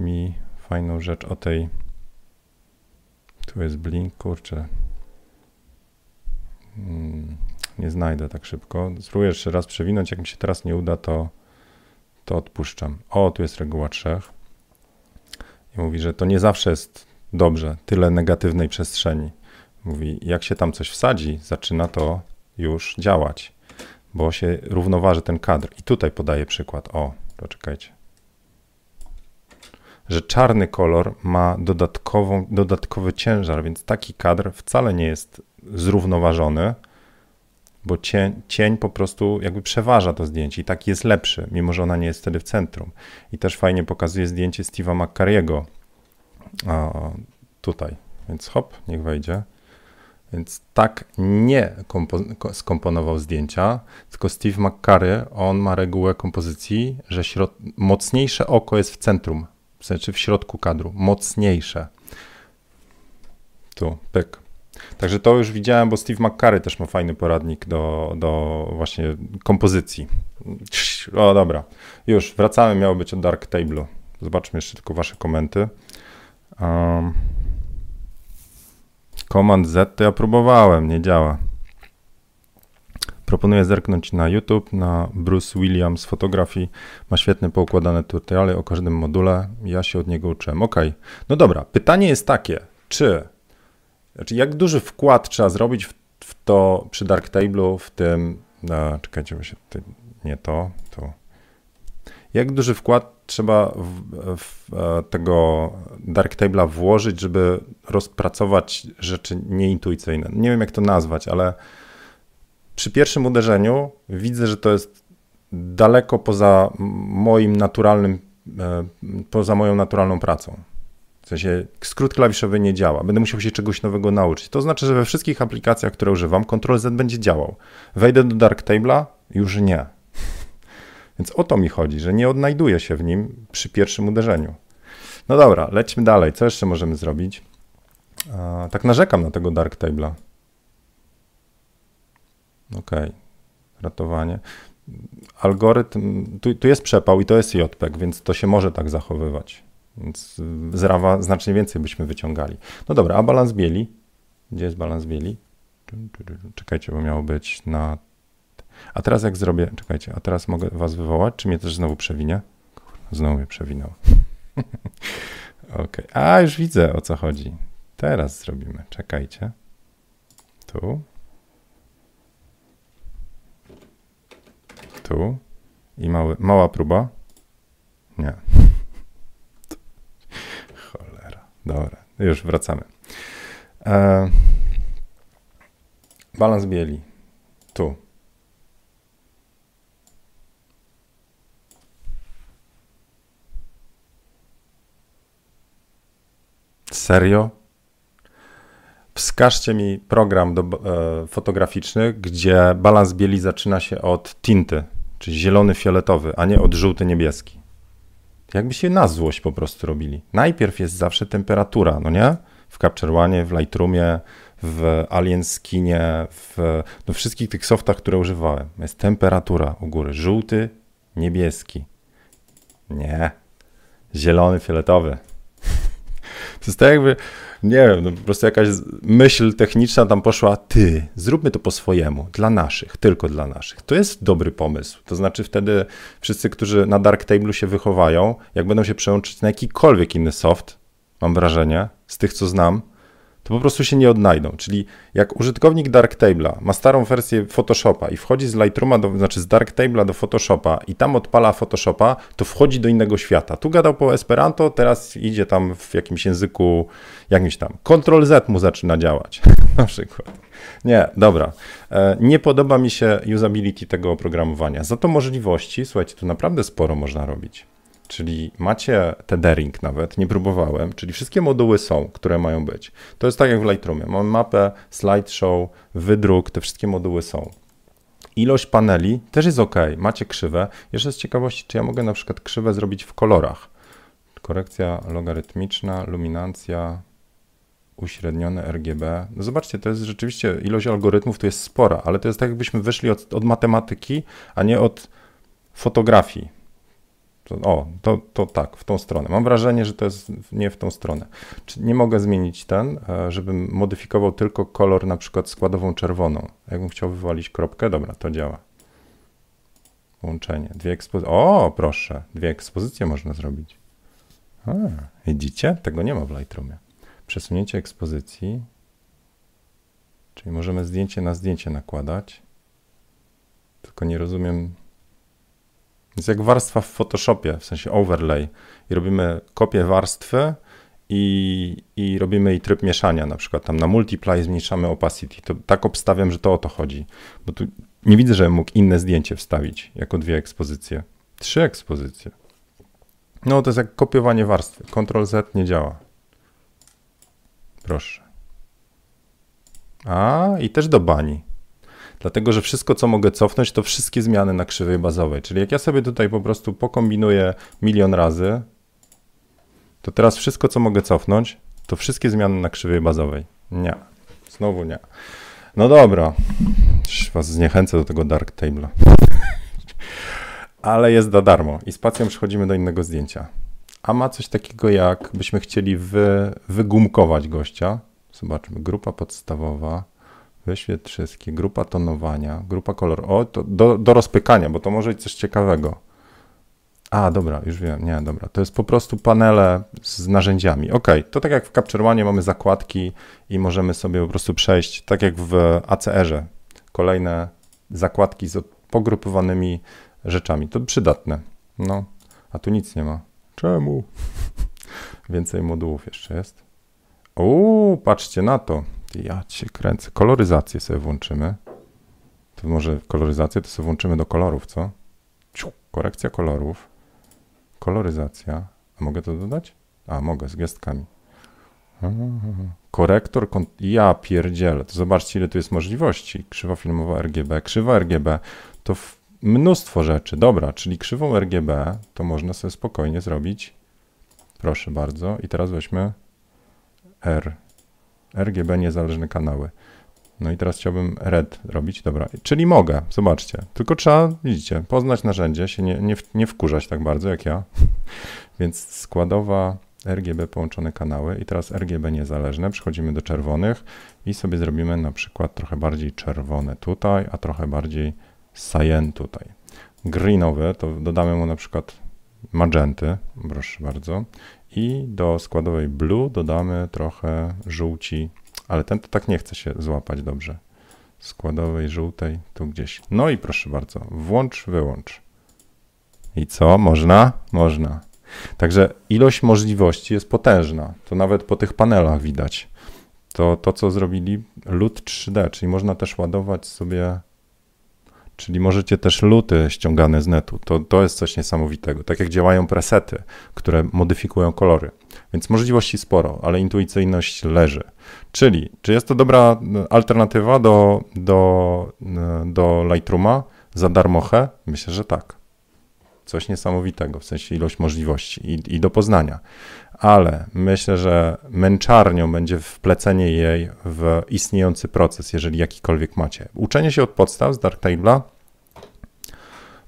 mi fajną rzecz o tej. Tu jest blink, kurczę. Hmm, nie znajdę tak szybko. Spróbuję jeszcze raz przewinąć. Jak mi się teraz nie uda, to, to odpuszczam. O, tu jest reguła trzech. I mówi, że to nie zawsze jest dobrze, tyle negatywnej przestrzeni. Mówi, jak się tam coś wsadzi, zaczyna to już działać, bo się równoważy ten kadr. I tutaj podaję przykład. O, poczekajcie że czarny kolor ma dodatkową, dodatkowy ciężar, więc taki kadr wcale nie jest zrównoważony, bo cień, cień po prostu jakby przeważa to zdjęcie i taki jest lepszy, mimo że ona nie jest wtedy w centrum. I też fajnie pokazuje zdjęcie Steve'a McCarriego tutaj, więc hop, niech wejdzie. Więc tak nie skomponował zdjęcia, tylko Steve McCarry, on ma regułę kompozycji, że mocniejsze oko jest w centrum, w sensie w środku kadru, mocniejsze. Tu, pyk. Także to już widziałem, bo Steve McCarry też ma fajny poradnik do, do właśnie kompozycji. O, dobra. Już, wracamy, miało być o Dark Table. Zobaczmy jeszcze tylko wasze komenty. Um, Command Z to ja próbowałem, nie działa. Proponuję zerknąć na YouTube, na Bruce Williams fotografii. Ma świetne poukładane tutoriale o każdym module. Ja się od niego uczyłem. Ok, no dobra. Pytanie jest takie, czy, znaczy jak duży wkład trzeba zrobić w, w to przy Darktable'u, w tym, no, czekajcie, się, nie to, to. Jak duży wkład trzeba w, w e, tego Darktable'a włożyć, żeby rozpracować rzeczy nieintuicyjne? Nie wiem, jak to nazwać, ale przy pierwszym uderzeniu widzę, że to jest daleko poza moim naturalnym, e, poza moją naturalną pracą. W sensie skrót klawiszowy nie działa. Będę musiał się czegoś nowego nauczyć. To znaczy, że we wszystkich aplikacjach, które używam, Ctrl Z będzie działał. Wejdę do Darktable'a, już nie. Więc o to mi chodzi, że nie odnajduję się w nim przy pierwszym uderzeniu. No dobra, lećmy dalej. Co jeszcze możemy zrobić? tak narzekam na tego Darktable'a. OK, ratowanie. Algorytm, tu, tu jest przepał i to jest JPEG, więc to się może tak zachowywać. Więc z RAWa znacznie więcej byśmy wyciągali. No dobra, a balans bieli? Gdzie jest balans bieli? Czekajcie, bo miało być na... A teraz jak zrobię... Czekajcie, a teraz mogę was wywołać, czy mnie też znowu przewinie? Znowu mnie przewinął. <laughs> ok, a już widzę o co chodzi. Teraz zrobimy, czekajcie. Tu. tu i mały, mała próba. Nie. <laughs> Cholera. Dobra, już wracamy. E, balans bieli. Tu. Serio? Wskażcie mi program do, e, fotograficzny, gdzie balans bieli zaczyna się od tinty, czyli zielony, fioletowy, a nie od żółty, niebieski. Jakby się na złość po prostu robili. Najpierw jest zawsze temperatura, no nie? W Capture One, w Lightroomie, w Alien Skinie, w no wszystkich tych softach, które używałem. Jest temperatura u góry. Żółty, niebieski. Nie. Zielony, fioletowy. To jest tak jakby, nie wiem, no po prostu jakaś myśl techniczna tam poszła, ty, zróbmy to po swojemu, dla naszych, tylko dla naszych. To jest dobry pomysł. To znaczy wtedy wszyscy, którzy na Dark Table się wychowają, jak będą się przełączyć na jakikolwiek inny soft, mam wrażenie, z tych co znam, to po prostu się nie odnajdą. Czyli jak użytkownik Darktable'a ma starą wersję Photoshopa i wchodzi z Lightrooma, do, znaczy z Darktable'a do Photoshopa i tam odpala Photoshopa, to wchodzi do innego świata. Tu gadał po Esperanto, teraz idzie tam w jakimś języku, jakimś tam. Ctrl Z mu zaczyna działać, <laughs> na przykład. Nie, dobra. E, nie podoba mi się usability tego oprogramowania. Za to możliwości, słuchajcie, tu naprawdę sporo można robić. Czyli macie tethering nawet, nie próbowałem, czyli wszystkie moduły są, które mają być. To jest tak jak w Lightroomie. Mamy mapę, slideshow, wydruk, te wszystkie moduły są. Ilość paneli też jest ok, macie krzywe. Jeszcze z ciekawości, czy ja mogę na przykład krzywę zrobić w kolorach. Korekcja logarytmiczna, luminancja, uśrednione RGB. No zobaczcie, to jest rzeczywiście, ilość algorytmów tu jest spora, ale to jest tak jakbyśmy wyszli od, od matematyki, a nie od fotografii. To, o, to, to tak, w tą stronę. Mam wrażenie, że to jest nie w tą stronę. Czy nie mogę zmienić ten, e, żebym modyfikował tylko kolor, na przykład składową czerwoną. Jakbym chciał wywalić kropkę, dobra, to działa. Łączenie. Dwie ekspozycje. O, proszę, dwie ekspozycje można zrobić. A, widzicie? Tego nie ma w Lightroomie. Przesunięcie ekspozycji. Czyli możemy zdjęcie na zdjęcie nakładać. Tylko nie rozumiem, jest jak warstwa w Photoshopie, w sensie overlay. I robimy kopię warstwy i, i robimy jej tryb mieszania, na przykład tam na multiply zmniejszamy opacity. To tak obstawiam, że to o to chodzi. Bo tu nie widzę, żebym mógł inne zdjęcie wstawić jako dwie ekspozycje. Trzy ekspozycje. No to jest jak kopiowanie warstwy. Ctrl Z nie działa. Proszę. A, i też do bani. Dlatego, że wszystko, co mogę cofnąć, to wszystkie zmiany na krzywej bazowej. Czyli jak ja sobie tutaj po prostu pokombinuję milion razy, to teraz wszystko, co mogę cofnąć, to wszystkie zmiany na krzywej bazowej. Nie. Znowu nie. No dobra. Was zniechęcę do tego Dark Table'a. Ale jest za darmo. I z pacją przechodzimy do innego zdjęcia. A ma coś takiego, jak byśmy chcieli wy, wygumkować gościa. Zobaczmy. Grupa podstawowa. Wyświetl wszystkie. Grupa tonowania, grupa kolor. O, to do, do rozpykania, bo to może być coś ciekawego. A, dobra, już wiem. Nie, dobra. To jest po prostu panele z narzędziami. Ok, to tak jak w Capture One mamy zakładki i możemy sobie po prostu przejść, tak jak w ACR-ze, kolejne zakładki z pogrupowanymi rzeczami. To przydatne. No, a tu nic nie ma. Czemu? <laughs> Więcej modułów jeszcze jest. Uuu, patrzcie na to. Ja cię kręcę. Koloryzację sobie włączymy. To może koloryzację to sobie włączymy do kolorów, co? Korekcja kolorów. Koloryzacja. A mogę to dodać? A, mogę, z gestkami. Korektor, ja pierdzielę, to zobaczcie ile tu jest możliwości. Krzywa filmowa RGB, krzywa RGB, to mnóstwo rzeczy. Dobra, czyli krzywą RGB to można sobie spokojnie zrobić. Proszę bardzo. I teraz weźmy R RGB niezależne kanały. No i teraz chciałbym red robić, dobra, czyli mogę, zobaczcie, tylko trzeba, widzicie, poznać narzędzie, się nie, nie, nie wkurzać tak bardzo jak ja, <laughs> więc składowa RGB połączone kanały. I teraz RGB niezależne, przechodzimy do czerwonych i sobie zrobimy na przykład trochę bardziej czerwone tutaj, a trochę bardziej cyan tutaj. Greenowy to dodamy mu na przykład magenty, proszę bardzo, i do składowej blue dodamy trochę żółci, ale ten to tak nie chce się złapać dobrze. Składowej żółtej tu gdzieś. No i proszę bardzo, włącz, wyłącz. I co? Można? Można. Także ilość możliwości jest potężna. To nawet po tych panelach widać. To, to co zrobili LUT 3D, czyli można też ładować sobie Czyli możecie też luty ściągane z netu. To, to jest coś niesamowitego. Tak jak działają presety, które modyfikują kolory. Więc możliwości sporo, ale intuicyjność leży. Czyli, czy jest to dobra alternatywa do, do, do Lightrooma za darmochę? Myślę, że tak. Coś niesamowitego, w sensie ilość możliwości i, i do poznania. Ale myślę, że męczarnią będzie wplecenie jej w istniejący proces, jeżeli jakikolwiek macie. Uczenie się od podstaw z Darktable'a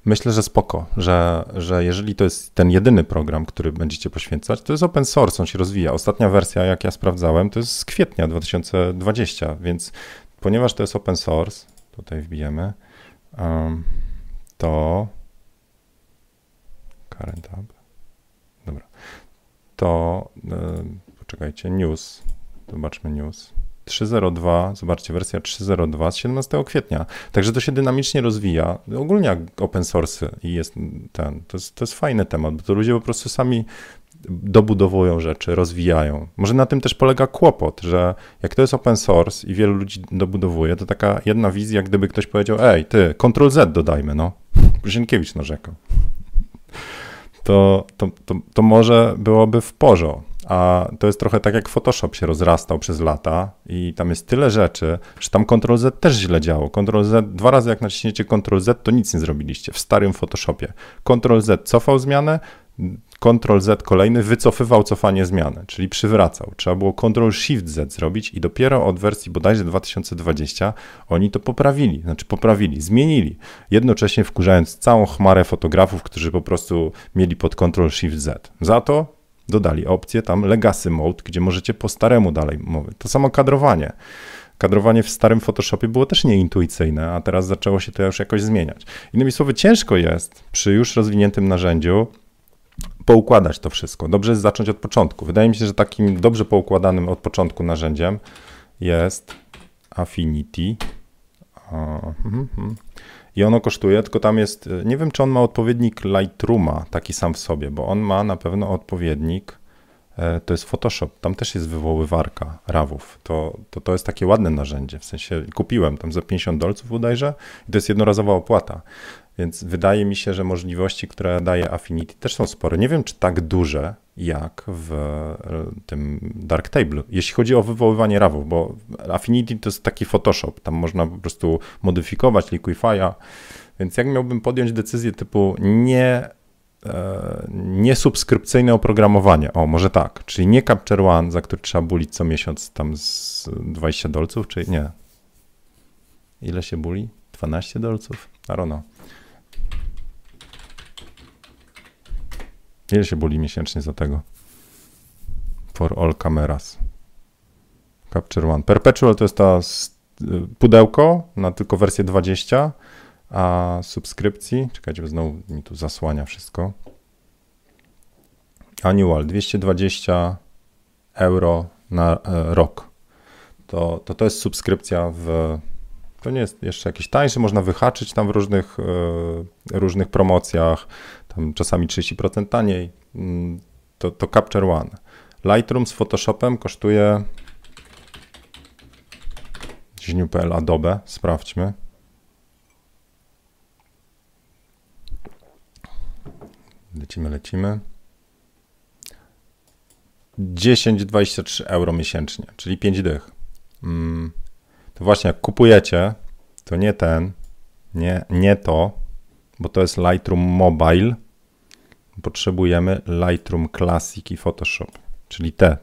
Myślę, że spoko, że, że jeżeli to jest ten jedyny program, który będziecie poświęcać, to jest open source, on się rozwija. Ostatnia wersja, jak ja sprawdzałem, to jest z kwietnia 2020, więc ponieważ to jest open source, tutaj wbijemy, to current dobra, to um, poczekajcie, news, zobaczmy news. 3.02, zobaczcie, wersja 3.02 z 17 kwietnia. Także to się dynamicznie rozwija. Ogólnie jak open source i jest ten, to jest, to jest fajny temat, bo to ludzie po prostu sami dobudowują rzeczy, rozwijają. Może na tym też polega kłopot, że jak to jest open source i wielu ludzi dobudowuje, to taka jedna wizja, gdyby ktoś powiedział, ej, ty, Ctrl Z dodajmy, no. <laughs> Brzezienkiewicz narzekał. To, to, to, to może byłoby w porządku. A to jest trochę tak jak Photoshop się rozrastał przez lata i tam jest tyle rzeczy, że tam Ctrl Z też źle działo. Ctrl Z, dwa razy jak naciśniecie Ctrl Z, to nic nie zrobiliście w starym Photoshopie. Ctrl Z cofał zmianę, Ctrl Z kolejny wycofywał cofanie zmiany, czyli przywracał. Trzeba było Ctrl Shift Z zrobić i dopiero od wersji bodajże 2020 oni to poprawili, znaczy poprawili, zmienili, jednocześnie wkurzając całą chmarę fotografów, którzy po prostu mieli pod Ctrl Shift Z. Za to dodali opcję tam Legacy Mode, gdzie możecie po staremu dalej mówić. To samo kadrowanie. Kadrowanie w starym Photoshopie było też nieintuicyjne, a teraz zaczęło się to już jakoś zmieniać. Innymi słowy, ciężko jest przy już rozwiniętym narzędziu poukładać to wszystko. Dobrze jest zacząć od początku. Wydaje mi się, że takim dobrze poukładanym od początku narzędziem jest Affinity. Mhm, mhm. I ono kosztuje, tylko tam jest, nie wiem czy on ma odpowiednik Lightrooma taki sam w sobie, bo on ma na pewno odpowiednik, e, to jest Photoshop, tam też jest wywoływarka rawów. To, to, to jest takie ładne narzędzie, w sensie kupiłem tam za 50 dolców bodajże i to jest jednorazowa opłata. Więc wydaje mi się, że możliwości, które daje Affinity, też są spore. Nie wiem, czy tak duże jak w e, tym Darktable. Jeśli chodzi o wywoływanie rawów, bo Affinity to jest taki Photoshop, tam można po prostu modyfikować Liquify'a, więc jak miałbym podjąć decyzję typu nie e, niesubskrypcyjne oprogramowanie. O, może tak. Czyli nie Capture One, za który trzeba bulić co miesiąc tam z 20 dolców, czy nie? Ile się buli? 12 dolców? I don't know. Ile się boli miesięcznie za tego? For all cameras. Capture One. Perpetual to jest to pudełko na tylko wersję 20, a subskrypcji, czekajcie, bo znowu mi tu zasłania wszystko. Annual 220 euro na e, rok. To, to to jest subskrypcja w. To nie jest jeszcze jakiś tańszy, można wyhaczyć tam w różnych, e, różnych promocjach tam czasami 30% taniej, mm, to, to Capture One. Lightroom z Photoshopem kosztuje Gniu.pl Adobe, sprawdźmy. Lecimy, lecimy. 10-23 euro miesięcznie, czyli 5 dych. Mm, to właśnie jak kupujecie, to nie ten, nie, nie to, bo to jest Lightroom Mobile, potrzebujemy Lightroom Classic i Photoshop, czyli te.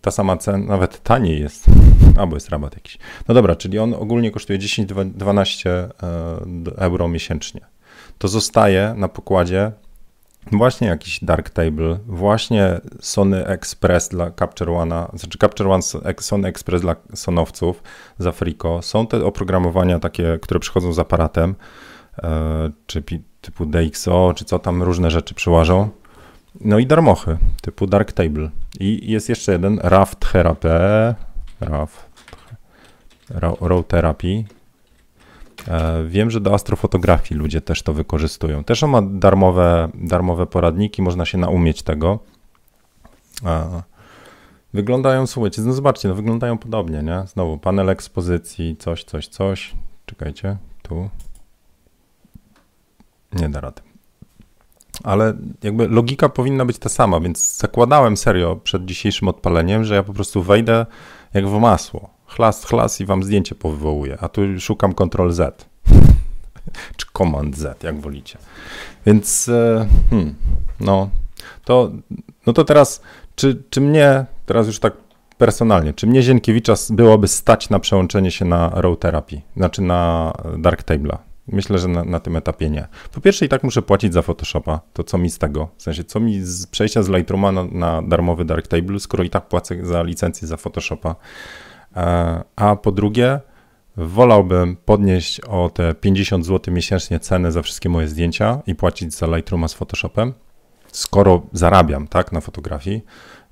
Ta sama cena, nawet taniej jest, <laughs> albo jest rabat jakiś. No dobra, czyli on ogólnie kosztuje 10-12 e, euro miesięcznie. To zostaje na pokładzie właśnie jakiś Darktable, właśnie Sony Express dla Capture One'a, znaczy Capture One Sony Express dla sonowców za Frico. Są te oprogramowania takie, które przychodzą z aparatem, e, czy typu DxO, czy co tam różne rzeczy przyłażą. No i darmochy, typu Darktable. I jest jeszcze jeden, RAW Therapy, RAW, Raw Therapy. E, wiem, że do astrofotografii ludzie też to wykorzystują. Też on ma darmowe, darmowe poradniki, można się naumieć tego. E, wyglądają, słuchajcie, no zobaczcie, no wyglądają podobnie, nie? Znowu panel ekspozycji, coś, coś, coś. Czekajcie, tu. Nie da rady. Ale jakby logika powinna być ta sama, więc zakładałem serio przed dzisiejszym odpaleniem, że ja po prostu wejdę jak w masło. Chlas, chlas i wam zdjęcie powywołuję, a tu szukam Ctrl Z. <laughs> Czy Command Z, jak wolicie. Więc e, hmm, no, to, no to teraz, czy, czy mnie, teraz już tak personalnie, czy mnie Zienkiewicza byłoby stać na przełączenie się na Row Therapy, znaczy na Darktable'a? Myślę, że na, na, tym etapie nie. Po pierwsze i tak muszę płacić za Photoshopa, to co mi z tego? W sensie, co mi z przejścia z Lightrooma na, na darmowy Darktable, skoro i tak płacę za licencję za Photoshopa. E, a po drugie, wolałbym podnieść o te 50 zł miesięcznie cenę za wszystkie moje zdjęcia i płacić za Lightrooma z Photoshopem, skoro zarabiam, tak, na fotografii,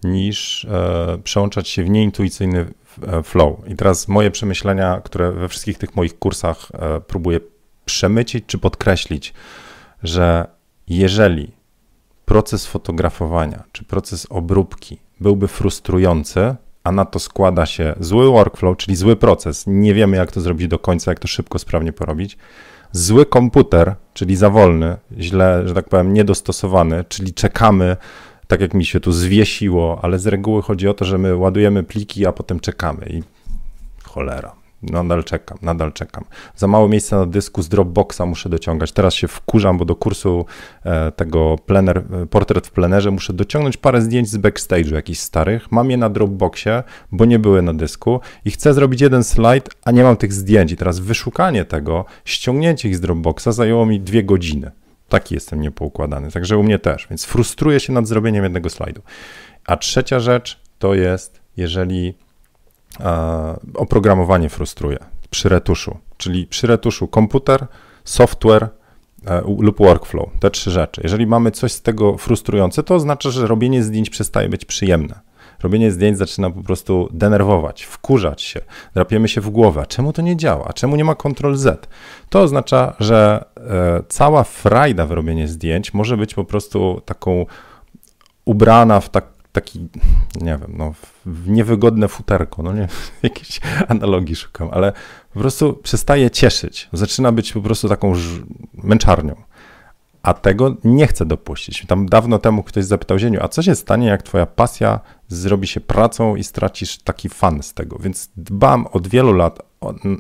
niż e, przełączać się w nieintuicyjny e, flow. I teraz moje przemyślenia, które we wszystkich tych moich kursach e, próbuję przemycić czy podkreślić, że jeżeli proces fotografowania czy proces obróbki byłby frustrujący, a na to składa się zły workflow, czyli zły proces, nie wiemy jak to zrobić do końca, jak to szybko, sprawnie porobić, zły komputer, czyli za wolny, źle, że tak powiem, niedostosowany, czyli czekamy, tak jak mi się tu zwiesiło, ale z reguły chodzi o to, że my ładujemy pliki, a potem czekamy i cholera. Nadal czekam, nadal czekam. Za mało miejsca na dysku z Dropboxa muszę dociągać. Teraz się wkurzam, bo do kursu e, tego plener, e, portret w plenerze muszę dociągnąć parę zdjęć z backstage'u jakichś starych. Mam je na Dropboxie, bo nie były na dysku i chcę zrobić jeden slajd, a nie mam tych zdjęć. I teraz wyszukanie tego, ściągnięcie ich z Dropboxa zajęło mi dwie godziny. Taki jestem niepoukładany, także u mnie też, więc frustruję się nad zrobieniem jednego slajdu. A trzecia rzecz to jest, jeżeli oprogramowanie frustruje przy retuszu, czyli przy retuszu komputer, software e, lub workflow, te trzy rzeczy. Jeżeli mamy coś z tego frustrujące, to oznacza, że robienie zdjęć przestaje być przyjemne. Robienie zdjęć zaczyna po prostu denerwować, wkurzać się, drapiemy się w głowę. Czemu to nie działa? Czemu nie ma Ctrl Z? To oznacza, że e, cała frajda w robieniu zdjęć może być po prostu taką ubrana w tak taki, nie wiem, no, niewygodne futerko, no nie, <laughs> jakiejś analogii szukam, ale po prostu przestaje cieszyć, zaczyna być po prostu taką męczarnią. A tego nie chcę dopuścić. Tam dawno temu ktoś zapytał Zieniu, a co się stanie, jak twoja pasja zrobi się pracą i stracisz taki fan z tego? Więc dbam od wielu lat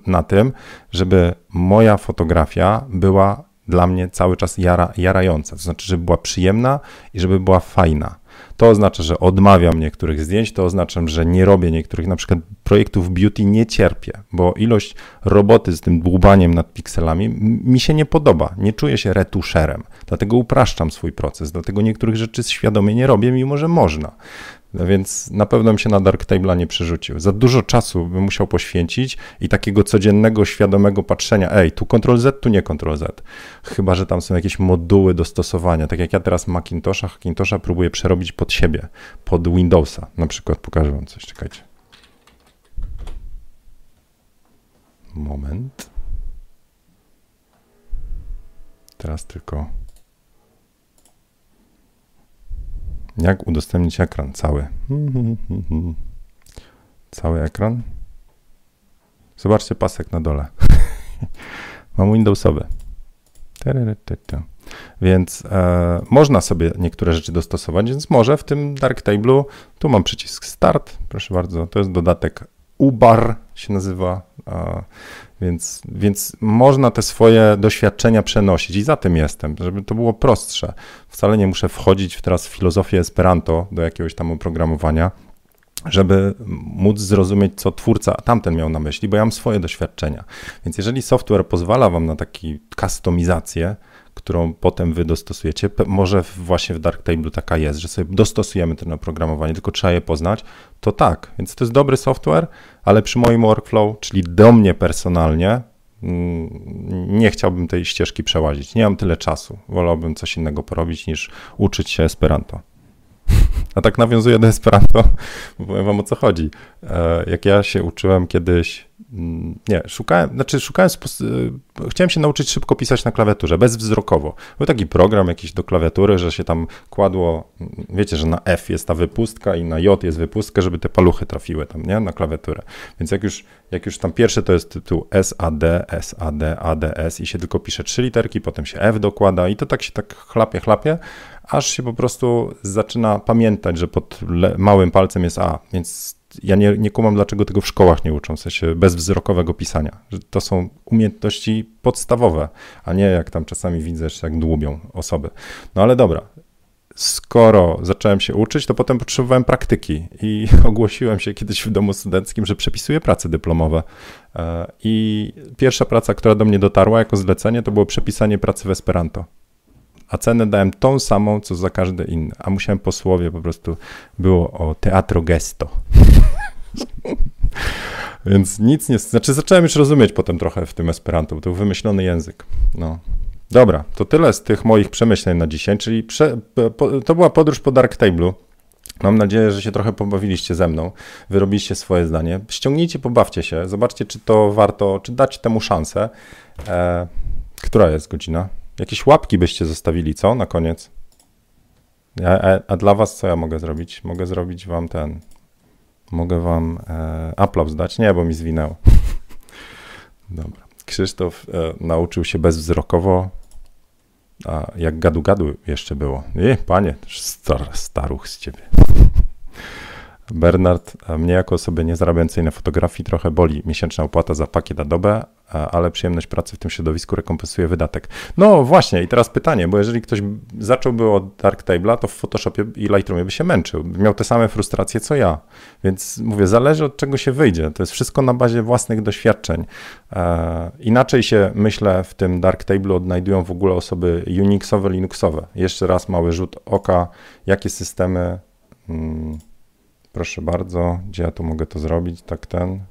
na tym, żeby moja fotografia była dla mnie cały czas jara, jarająca. To znaczy, żeby była przyjemna i żeby była fajna. To oznacza, że odmawiam niektórych zdjęć, to oznacza, że nie robię niektórych, na przykład projektów beauty nie cierpię, bo ilość roboty z tym dłubaniem nad pikselami mi się nie podoba. Nie czuję się retuszerem, dlatego upraszczam swój proces, dlatego niektórych rzeczy świadomie nie robię, mimo że można. No więc na pewno bym się na Dark Table'a nie przerzucił. Za dużo czasu bym musiał poświęcić i takiego codziennego, świadomego patrzenia, ej, tu Ctrl-Z, tu nie Ctrl-Z. Chyba, że tam są jakieś moduły do stosowania. Tak jak ja teraz Macintosha, Macintosha próbuję przerobić pod siebie, pod Windowsa. Na przykład pokażę wam coś, czekajcie. Moment. Teraz tylko Jak udostępnić ekran cały? Cały ekran. Zobaczcie pasek na dole. <laughs> Mam Windowsowy. Więc e, można sobie niektóre rzeczy dostosować, więc może w tym Darktable'u, tu mam przycisk Start, proszę bardzo, to jest dodatek UBAR się nazywa, e, więc, więc można te swoje doświadczenia przenosić i za tym jestem, żeby to było prostsze. Wcale nie muszę wchodzić teraz w filozofię Esperanto do jakiegoś tam oprogramowania, żeby móc zrozumieć, co twórca tamten miał na myśli, bo ja mam swoje doświadczenia. Więc jeżeli software pozwala wam na taką kustomizację, którą potem wy dostosujecie. Może właśnie w Darktable taka jest, że sobie dostosujemy ten oprogramowanie, tylko trzeba je poznać. To tak, więc to jest dobry software, ale przy moim workflow, czyli do mnie personalnie, mm, nie chciałbym tej ścieżki przełazić. Nie mam tyle czasu. Wolałbym coś innego porobić niż uczyć się Esperanto. A tak nawiązuję do Esperanto, <laughs> bo powiem wam o co chodzi. E, jak ja się uczyłem kiedyś nie, szukałem, znaczy szukałem, y, chciałem się nauczyć szybko pisać na klawiaturze, bezwzrokowo. Był taki program jakiś do klawiatury, że się tam kładło, mm, wiecie, że na F jest ta wypustka i na J jest wypustka, żeby te paluchy trafiły tam, nie, na klawiaturę. Więc jak już, jak już tam pierwszy to jest tytuł SAD, SAD, ADS i się tylko pisze trzy literki, potem się F dokłada i to tak się tak chlapie, chlapie, aż się po prostu zaczyna pamiętać, że pod małym palcem jest A, więc ja nie, nie kumam, dlaczego tego w szkołach nie uczą, w sensie bezwzrokowego pisania. Że to są umiejętności podstawowe, a nie jak tam czasami widzę, jak dłubią osoby. No ale dobra, skoro zacząłem się uczyć, to potem potrzebowałem praktyki i <laughs> ogłosiłem się kiedyś w domu studenckim, że przepisuję prace dyplomowe. E, I pierwsza praca, która do mnie dotarła jako zlecenie, to było przepisanie pracy w Esperanto a cenę dałem tą samą, co za każde inne. A musiałem po słowie po prostu było o teatro gesto. <laughs> <laughs> Więc nic nie. Znaczy, zacząłem już rozumieć potem trochę w tym Esperanto, bo to był wymyślony język. No. Dobra, to tyle z tych moich przemyśleń na dzisiaj, czyli prze, po, to była podróż po Dark Table'u. Mam nadzieję, że się trochę pobawiliście ze mną, wyrobiliście swoje zdanie. Ściągnijcie, pobawcie się, zobaczcie, czy to warto, czy dać temu szansę. E, która jest godzina? Jakieś łapki byście zostawili, co? Na koniec. A, a, dla was co ja mogę zrobić? Mogę zrobić wam ten. Mogę wam e, aplauz dać? Nie, bo mi zwinęło. <laughs> Dobra. Krzysztof e, nauczył się bezwzrokowo, a jak gadu-gadu jeszcze było. Nie, panie, star, staruch z ciebie. Bernard, mnie jako osoby niezarabiającej na fotografii trochę boli miesięczna opłata za pakiet Adobe, ale przyjemność pracy w tym środowisku rekompensuje wydatek. No właśnie, i teraz pytanie, bo jeżeli ktoś zacząłby od Darktable'a, to w Photoshopie i Lightroomie by się męczył. Miał te same frustracje co ja. Więc mówię, zależy od czego się wyjdzie. To jest wszystko na bazie własnych doświadczeń. E, inaczej się, myślę, w tym Darktable'u odnajdują w ogóle osoby Unixowe, Linuxowe. Jeszcze raz mały rzut oka, jakie systemy... Hmm, Proszę bardzo, gdzie ja tu mogę to zrobić? Tak ten.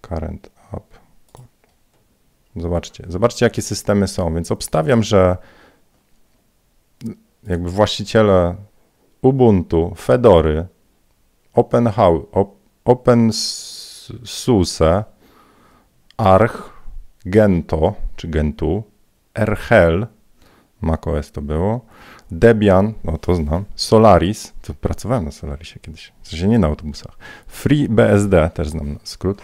Current up. Zobaczcie, zobaczcie jakie systemy są, więc obstawiam, że jakby właściciele Ubuntu, Fedory, OpenSUSE, Arch, Gento, czy Gentu, Erhel, macOS to było, Debian, no to znam, Solaris, to pracowałem na Solarisie kiedyś, w sensie nie na autobusach, FreeBSD, też znam skrót,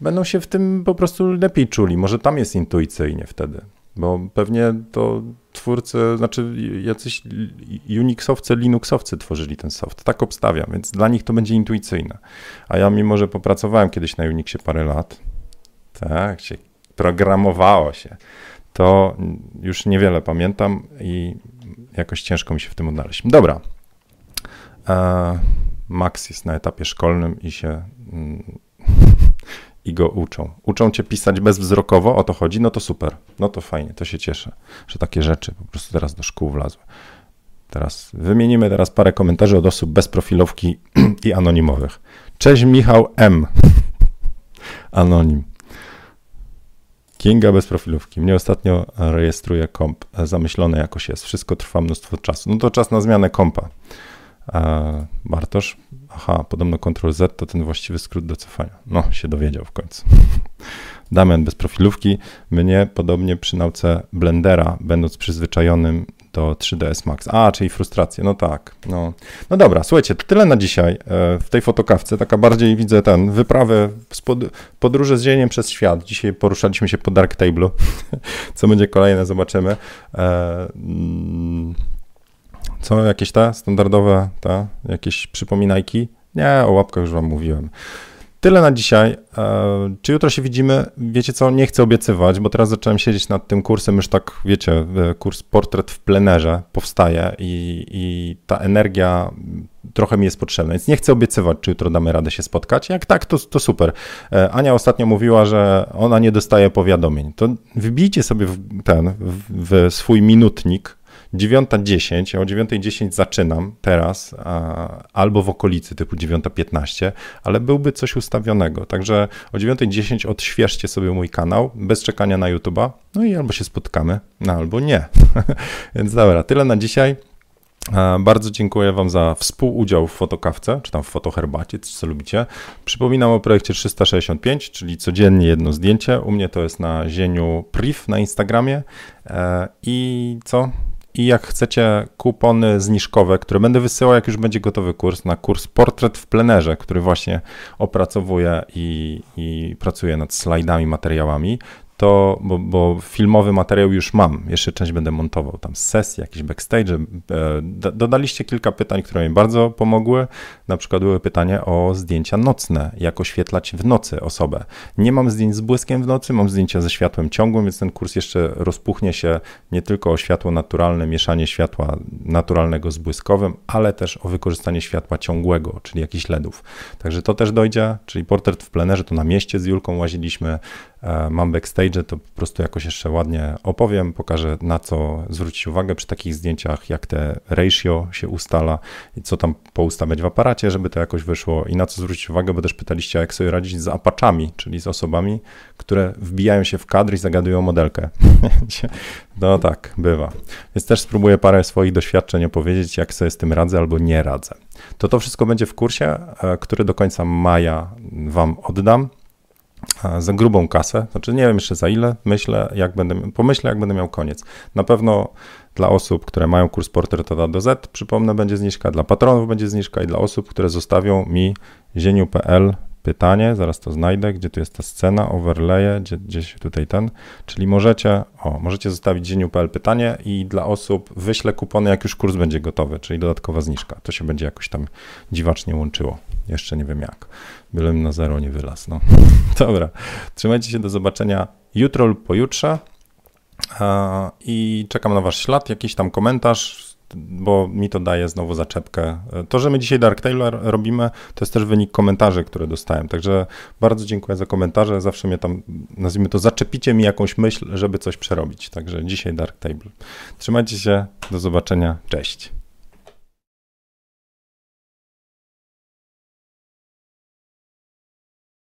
będą się w tym po prostu lepiej czuli, może tam jest intuicyjnie wtedy, bo pewnie to twórcy, znaczy jacyś Unixowcy, Linuxowcy tworzyli ten soft, tak obstawiam, więc dla nich to będzie intuicyjne, a ja mimo, że popracowałem kiedyś na Unixie parę lat, tak, się programowało się, to już niewiele pamiętam i jakoś ciężko mi się w tym odnaleźć. Dobra. E, Max jest na etapie szkolnym i się mm, <laughs> i go uczą. Uczą cię pisać bezwzrokowo, o to chodzi, no to super, no to fajnie, to się cieszę, że takie rzeczy po prostu teraz do szkół wlazły. Teraz wymienimy teraz parę komentarzy od osób bez profilowki <clears throat> i anonimowych. Cześć Michał M. <laughs> Anonim. Kinga bez profilówki. Mnie ostatnio rejestruje komp. Zamyślone jakoś jest. Wszystko trwa mnóstwo czasu. No to czas na zmianę kompa. E, Bartosz, aha, podobno Ctrl Z to ten właściwy skrót do cofania. No, się dowiedział w końcu. Damian bez profilówki. Mnie podobnie przy nauce Blendera, będąc przyzwyczajonym do 3ds Max. A, czyli frustrację, no tak. No, no dobra, słuchajcie, to tyle na dzisiaj e, w tej fotokawce. Taka bardziej widzę ten, wyprawę, pod, podróże z zieniem przez świat. Dzisiaj poruszaliśmy się po Dark Table. <laughs> Co będzie kolejne, zobaczymy. E, mm, co, jakieś te standardowe, te, jakieś przypominajki? Nie, o łapkach już wam mówiłem. Tyle na dzisiaj. E, czy jutro się widzimy? Wiecie co, nie chcę obiecywać, bo teraz zacząłem siedzieć nad tym kursem, już tak, wiecie, kurs portret w plenerze powstaje i, i ta energia trochę mi jest potrzebna, więc nie chcę obiecywać, czy jutro damy radę się spotkać. Jak tak, to, to super. E, Ania ostatnio mówiła, że ona nie dostaje powiadomień. To wybijcie sobie w ten, w swój minutnik, 9.10, ja o 9.10 zaczynam teraz, a, albo w okolicy typu 9.15, ale byłby coś ustawionego. Także o 9.10 odświeżcie sobie mój kanał bez czekania na YouTube'a, no i albo się spotkamy, no albo nie. <laughs> Więc dobra, tyle na dzisiaj. Bardzo dziękuję Wam za współudział w fotokawce, czy tam w fotoherbacie, co lubicie. Przypominam o projekcie 365, czyli codziennie jedno zdjęcie. U mnie to jest na zieniu priv na Instagramie. E, I co? I jak chcecie kupony zniżkowe, które będę wysyłał, jak już będzie gotowy kurs, na kurs Portret w plenerze, który właśnie opracowuję i, i pracuję nad slajdami, materiałami, to, bo, bo, filmowy materiał już mam, jeszcze część będę montował, tam sesje, jakieś backstage. E, dodaliście kilka pytań, które mi bardzo pomogły. Na przykład były pytania o zdjęcia nocne, jak oświetlać w nocy osobę. Nie mam zdjęć z błyskiem w nocy, mam zdjęcia ze światłem ciągłym, więc ten kurs jeszcze rozpuchnie się nie tylko o światło naturalne, mieszanie światła naturalnego z błyskowym, ale też o wykorzystanie światła ciągłego, czyli jakichś LEDów. Także to też dojdzie, czyli portret w plenerze, to na mieście z Julką łaziliśmy, mam backstage, to po prostu jakoś jeszcze ładnie opowiem, pokażę na co zwrócić uwagę przy takich zdjęciach, jak te ratio się ustala i co tam poustawiać w aparacie, żeby to jakoś wyszło i na co zwrócić uwagę, bo też pytaliście, jak sobie radzić z apaczami, czyli z osobami, które wbijają się w kadr i zagadują modelkę. <laughs> no tak, bywa. Więc też spróbuję parę swoich doświadczeń opowiedzieć, jak sobie z tym radzę albo nie radzę. To to wszystko będzie w kursie, e, który do końca maja Wam oddam e, za grubą kasę. Znaczy nie wiem jeszcze za ile, myślę, jak będę, pomyślę, jak będę miał koniec. Na pewno dla osób, które mają kurs Portret od do Z, przypomnę, będzie zniżka, dla patronów będzie zniżka i dla osób, które zostawią mi zieniu.pl pytanie, zaraz to znajdę, gdzie tu jest ta scena, overlaye, gdzie, gdzieś tutaj ten, czyli możecie, o, możecie zostawić dzieniu.pl pytanie i dla osób wyślę kupony, jak już kurs będzie gotowy, czyli dodatkowa zniżka. To się będzie jakoś tam dziwacznie łączyło. Jeszcze nie wiem jak. Bylem na zero nie wylazł. No. <laughs> Dobra, trzymajcie się, do zobaczenia jutro lub pojutrze i czekam na wasz ślad, jakiś tam komentarz, bo mi to daje znowu zaczepkę. To, że my dzisiaj Dark Taylor robimy, to jest też wynik komentarzy, które dostałem. Także bardzo dziękuję za komentarze. Zawsze mnie tam, nazwijmy to, zaczepicie mi jakąś myśl, żeby coś przerobić. Także dzisiaj Dark Table. Trzymajcie się, do zobaczenia, cześć.